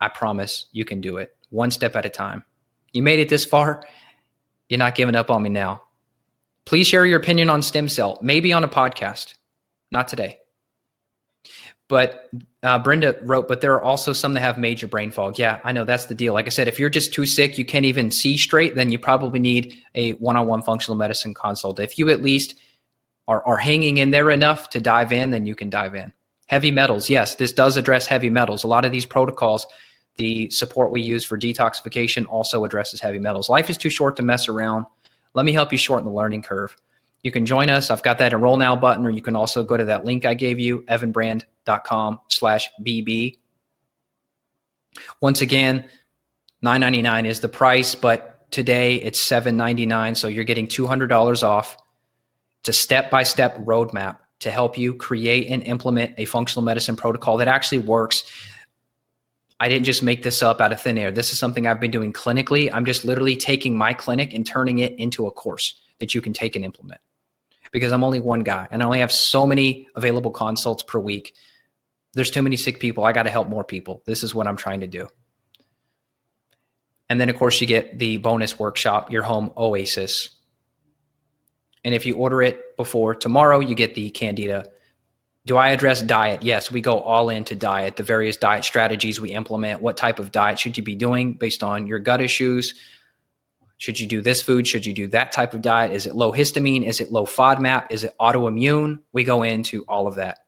I promise you can do it one step at a time. You made it this far. You're not giving up on me now. Please share your opinion on stem cell, maybe on a podcast. Not today. But uh, Brenda wrote, but there are also some that have major brain fog. Yeah, I know that's the deal. Like I said, if you're just too sick, you can't even see straight, then you probably need a one on one functional medicine consult. If you at least are, are hanging in there enough to dive in, then you can dive in. Heavy metals. Yes, this does address heavy metals. A lot of these protocols the support we use for detoxification also addresses heavy metals. Life is too short to mess around. Let me help you shorten the learning curve. You can join us. I've got that enroll now button, or you can also go to that link I gave you, evanbrand.com slash BB. Once again, 999 is the price, but today it's 799 so you're getting $200 off. It's a step-by-step roadmap to help you create and implement a functional medicine protocol that actually works I didn't just make this up out of thin air. This is something I've been doing clinically. I'm just literally taking my clinic and turning it into a course that you can take and implement because I'm only one guy and I only have so many available consults per week. There's too many sick people. I got to help more people. This is what I'm trying to do. And then, of course, you get the bonus workshop, your home oasis. And if you order it before tomorrow, you get the Candida do I address diet? Yes, we go all into diet, the various diet strategies we implement. What type of diet should you be doing based on your gut issues? Should you do this food? Should you do that type of diet? Is it low histamine? Is it low FODMAP? Is it autoimmune? We go into all of that.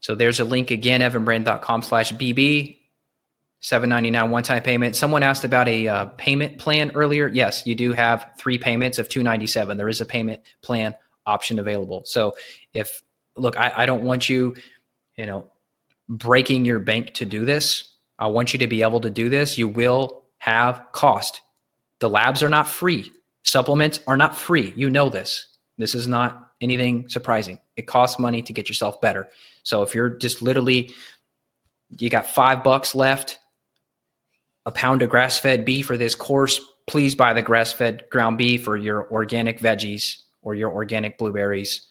So there's a link again, evanbrand.com slash BB. 799 one-time payment. Someone asked about a uh, payment plan earlier. Yes, you do have three payments of 297. There is a payment plan option available. So if look, I, I don't want you, you know, breaking your bank to do this. I want you to be able to do this. You will have cost. The labs are not free. Supplements are not free. You know this. This is not anything surprising. It costs money to get yourself better. So if you're just literally you got 5 bucks left a pound of grass fed beef for this course, please buy the grass fed ground beef or your organic veggies or your organic blueberries.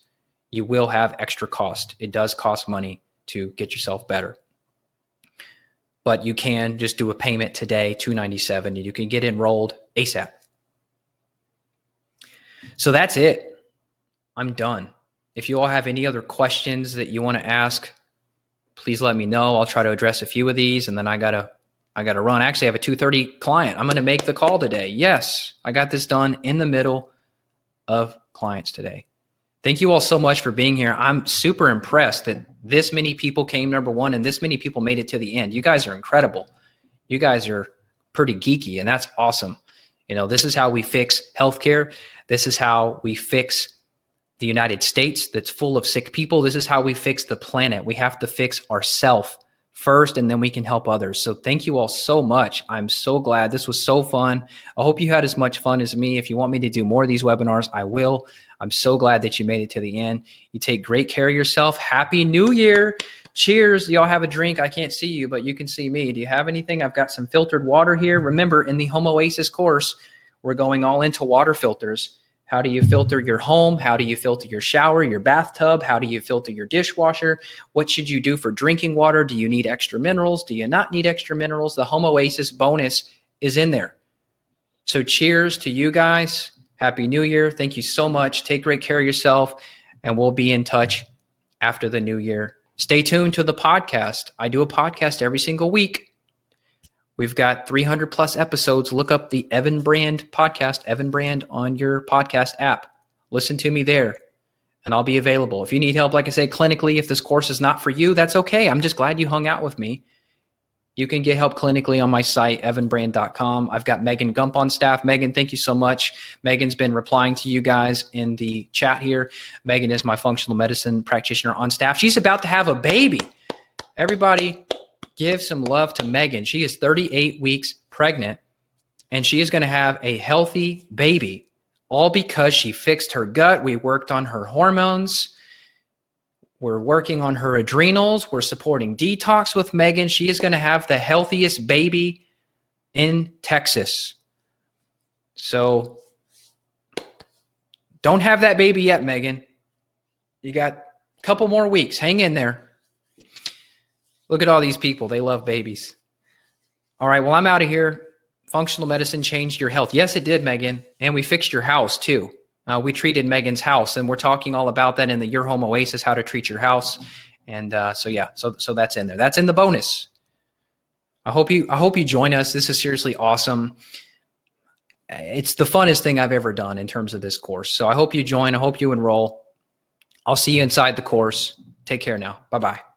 You will have extra cost. It does cost money to get yourself better. But you can just do a payment today, 297, and you can get enrolled ASAP. So that's it. I'm done. If you all have any other questions that you want to ask, please let me know. I'll try to address a few of these and then I got to I got to run. Actually, I have a 2:30 client. I'm going to make the call today. Yes, I got this done in the middle of clients today. Thank you all so much for being here. I'm super impressed that this many people came number 1 and this many people made it to the end. You guys are incredible. You guys are pretty geeky and that's awesome. You know, this is how we fix healthcare. This is how we fix the United States that's full of sick people. This is how we fix the planet. We have to fix ourselves first and then we can help others. So thank you all so much. I'm so glad this was so fun. I hope you had as much fun as me. If you want me to do more of these webinars, I will. I'm so glad that you made it to the end. You take great care of yourself. Happy New Year. Cheers. Y'all have a drink. I can't see you, but you can see me. Do you have anything? I've got some filtered water here. Remember, in the Home Oasis course, we're going all into water filters. How do you filter your home? How do you filter your shower, your bathtub? How do you filter your dishwasher? What should you do for drinking water? Do you need extra minerals? Do you not need extra minerals? The Home Oasis bonus is in there. So, cheers to you guys. Happy New Year. Thank you so much. Take great care of yourself, and we'll be in touch after the new year. Stay tuned to the podcast. I do a podcast every single week. We've got 300 plus episodes. Look up the Evan Brand podcast, Evan Brand on your podcast app. Listen to me there, and I'll be available. If you need help, like I say, clinically, if this course is not for you, that's okay. I'm just glad you hung out with me. You can get help clinically on my site, evanbrand.com. I've got Megan Gump on staff. Megan, thank you so much. Megan's been replying to you guys in the chat here. Megan is my functional medicine practitioner on staff. She's about to have a baby. Everybody, give some love to Megan. She is 38 weeks pregnant and she is going to have a healthy baby, all because she fixed her gut. We worked on her hormones. We're working on her adrenals. We're supporting detox with Megan. She is going to have the healthiest baby in Texas. So don't have that baby yet, Megan. You got a couple more weeks. Hang in there. Look at all these people. They love babies. All right. Well, I'm out of here. Functional medicine changed your health. Yes, it did, Megan. And we fixed your house too. Uh, we treated Megan's house, and we're talking all about that in the Your Home Oasis, how to treat your house. And uh, so, yeah, so so that's in there. That's in the bonus. I hope you I hope you join us. This is seriously awesome. It's the funnest thing I've ever done in terms of this course. So I hope you join. I hope you enroll. I'll see you inside the course. Take care now. Bye bye.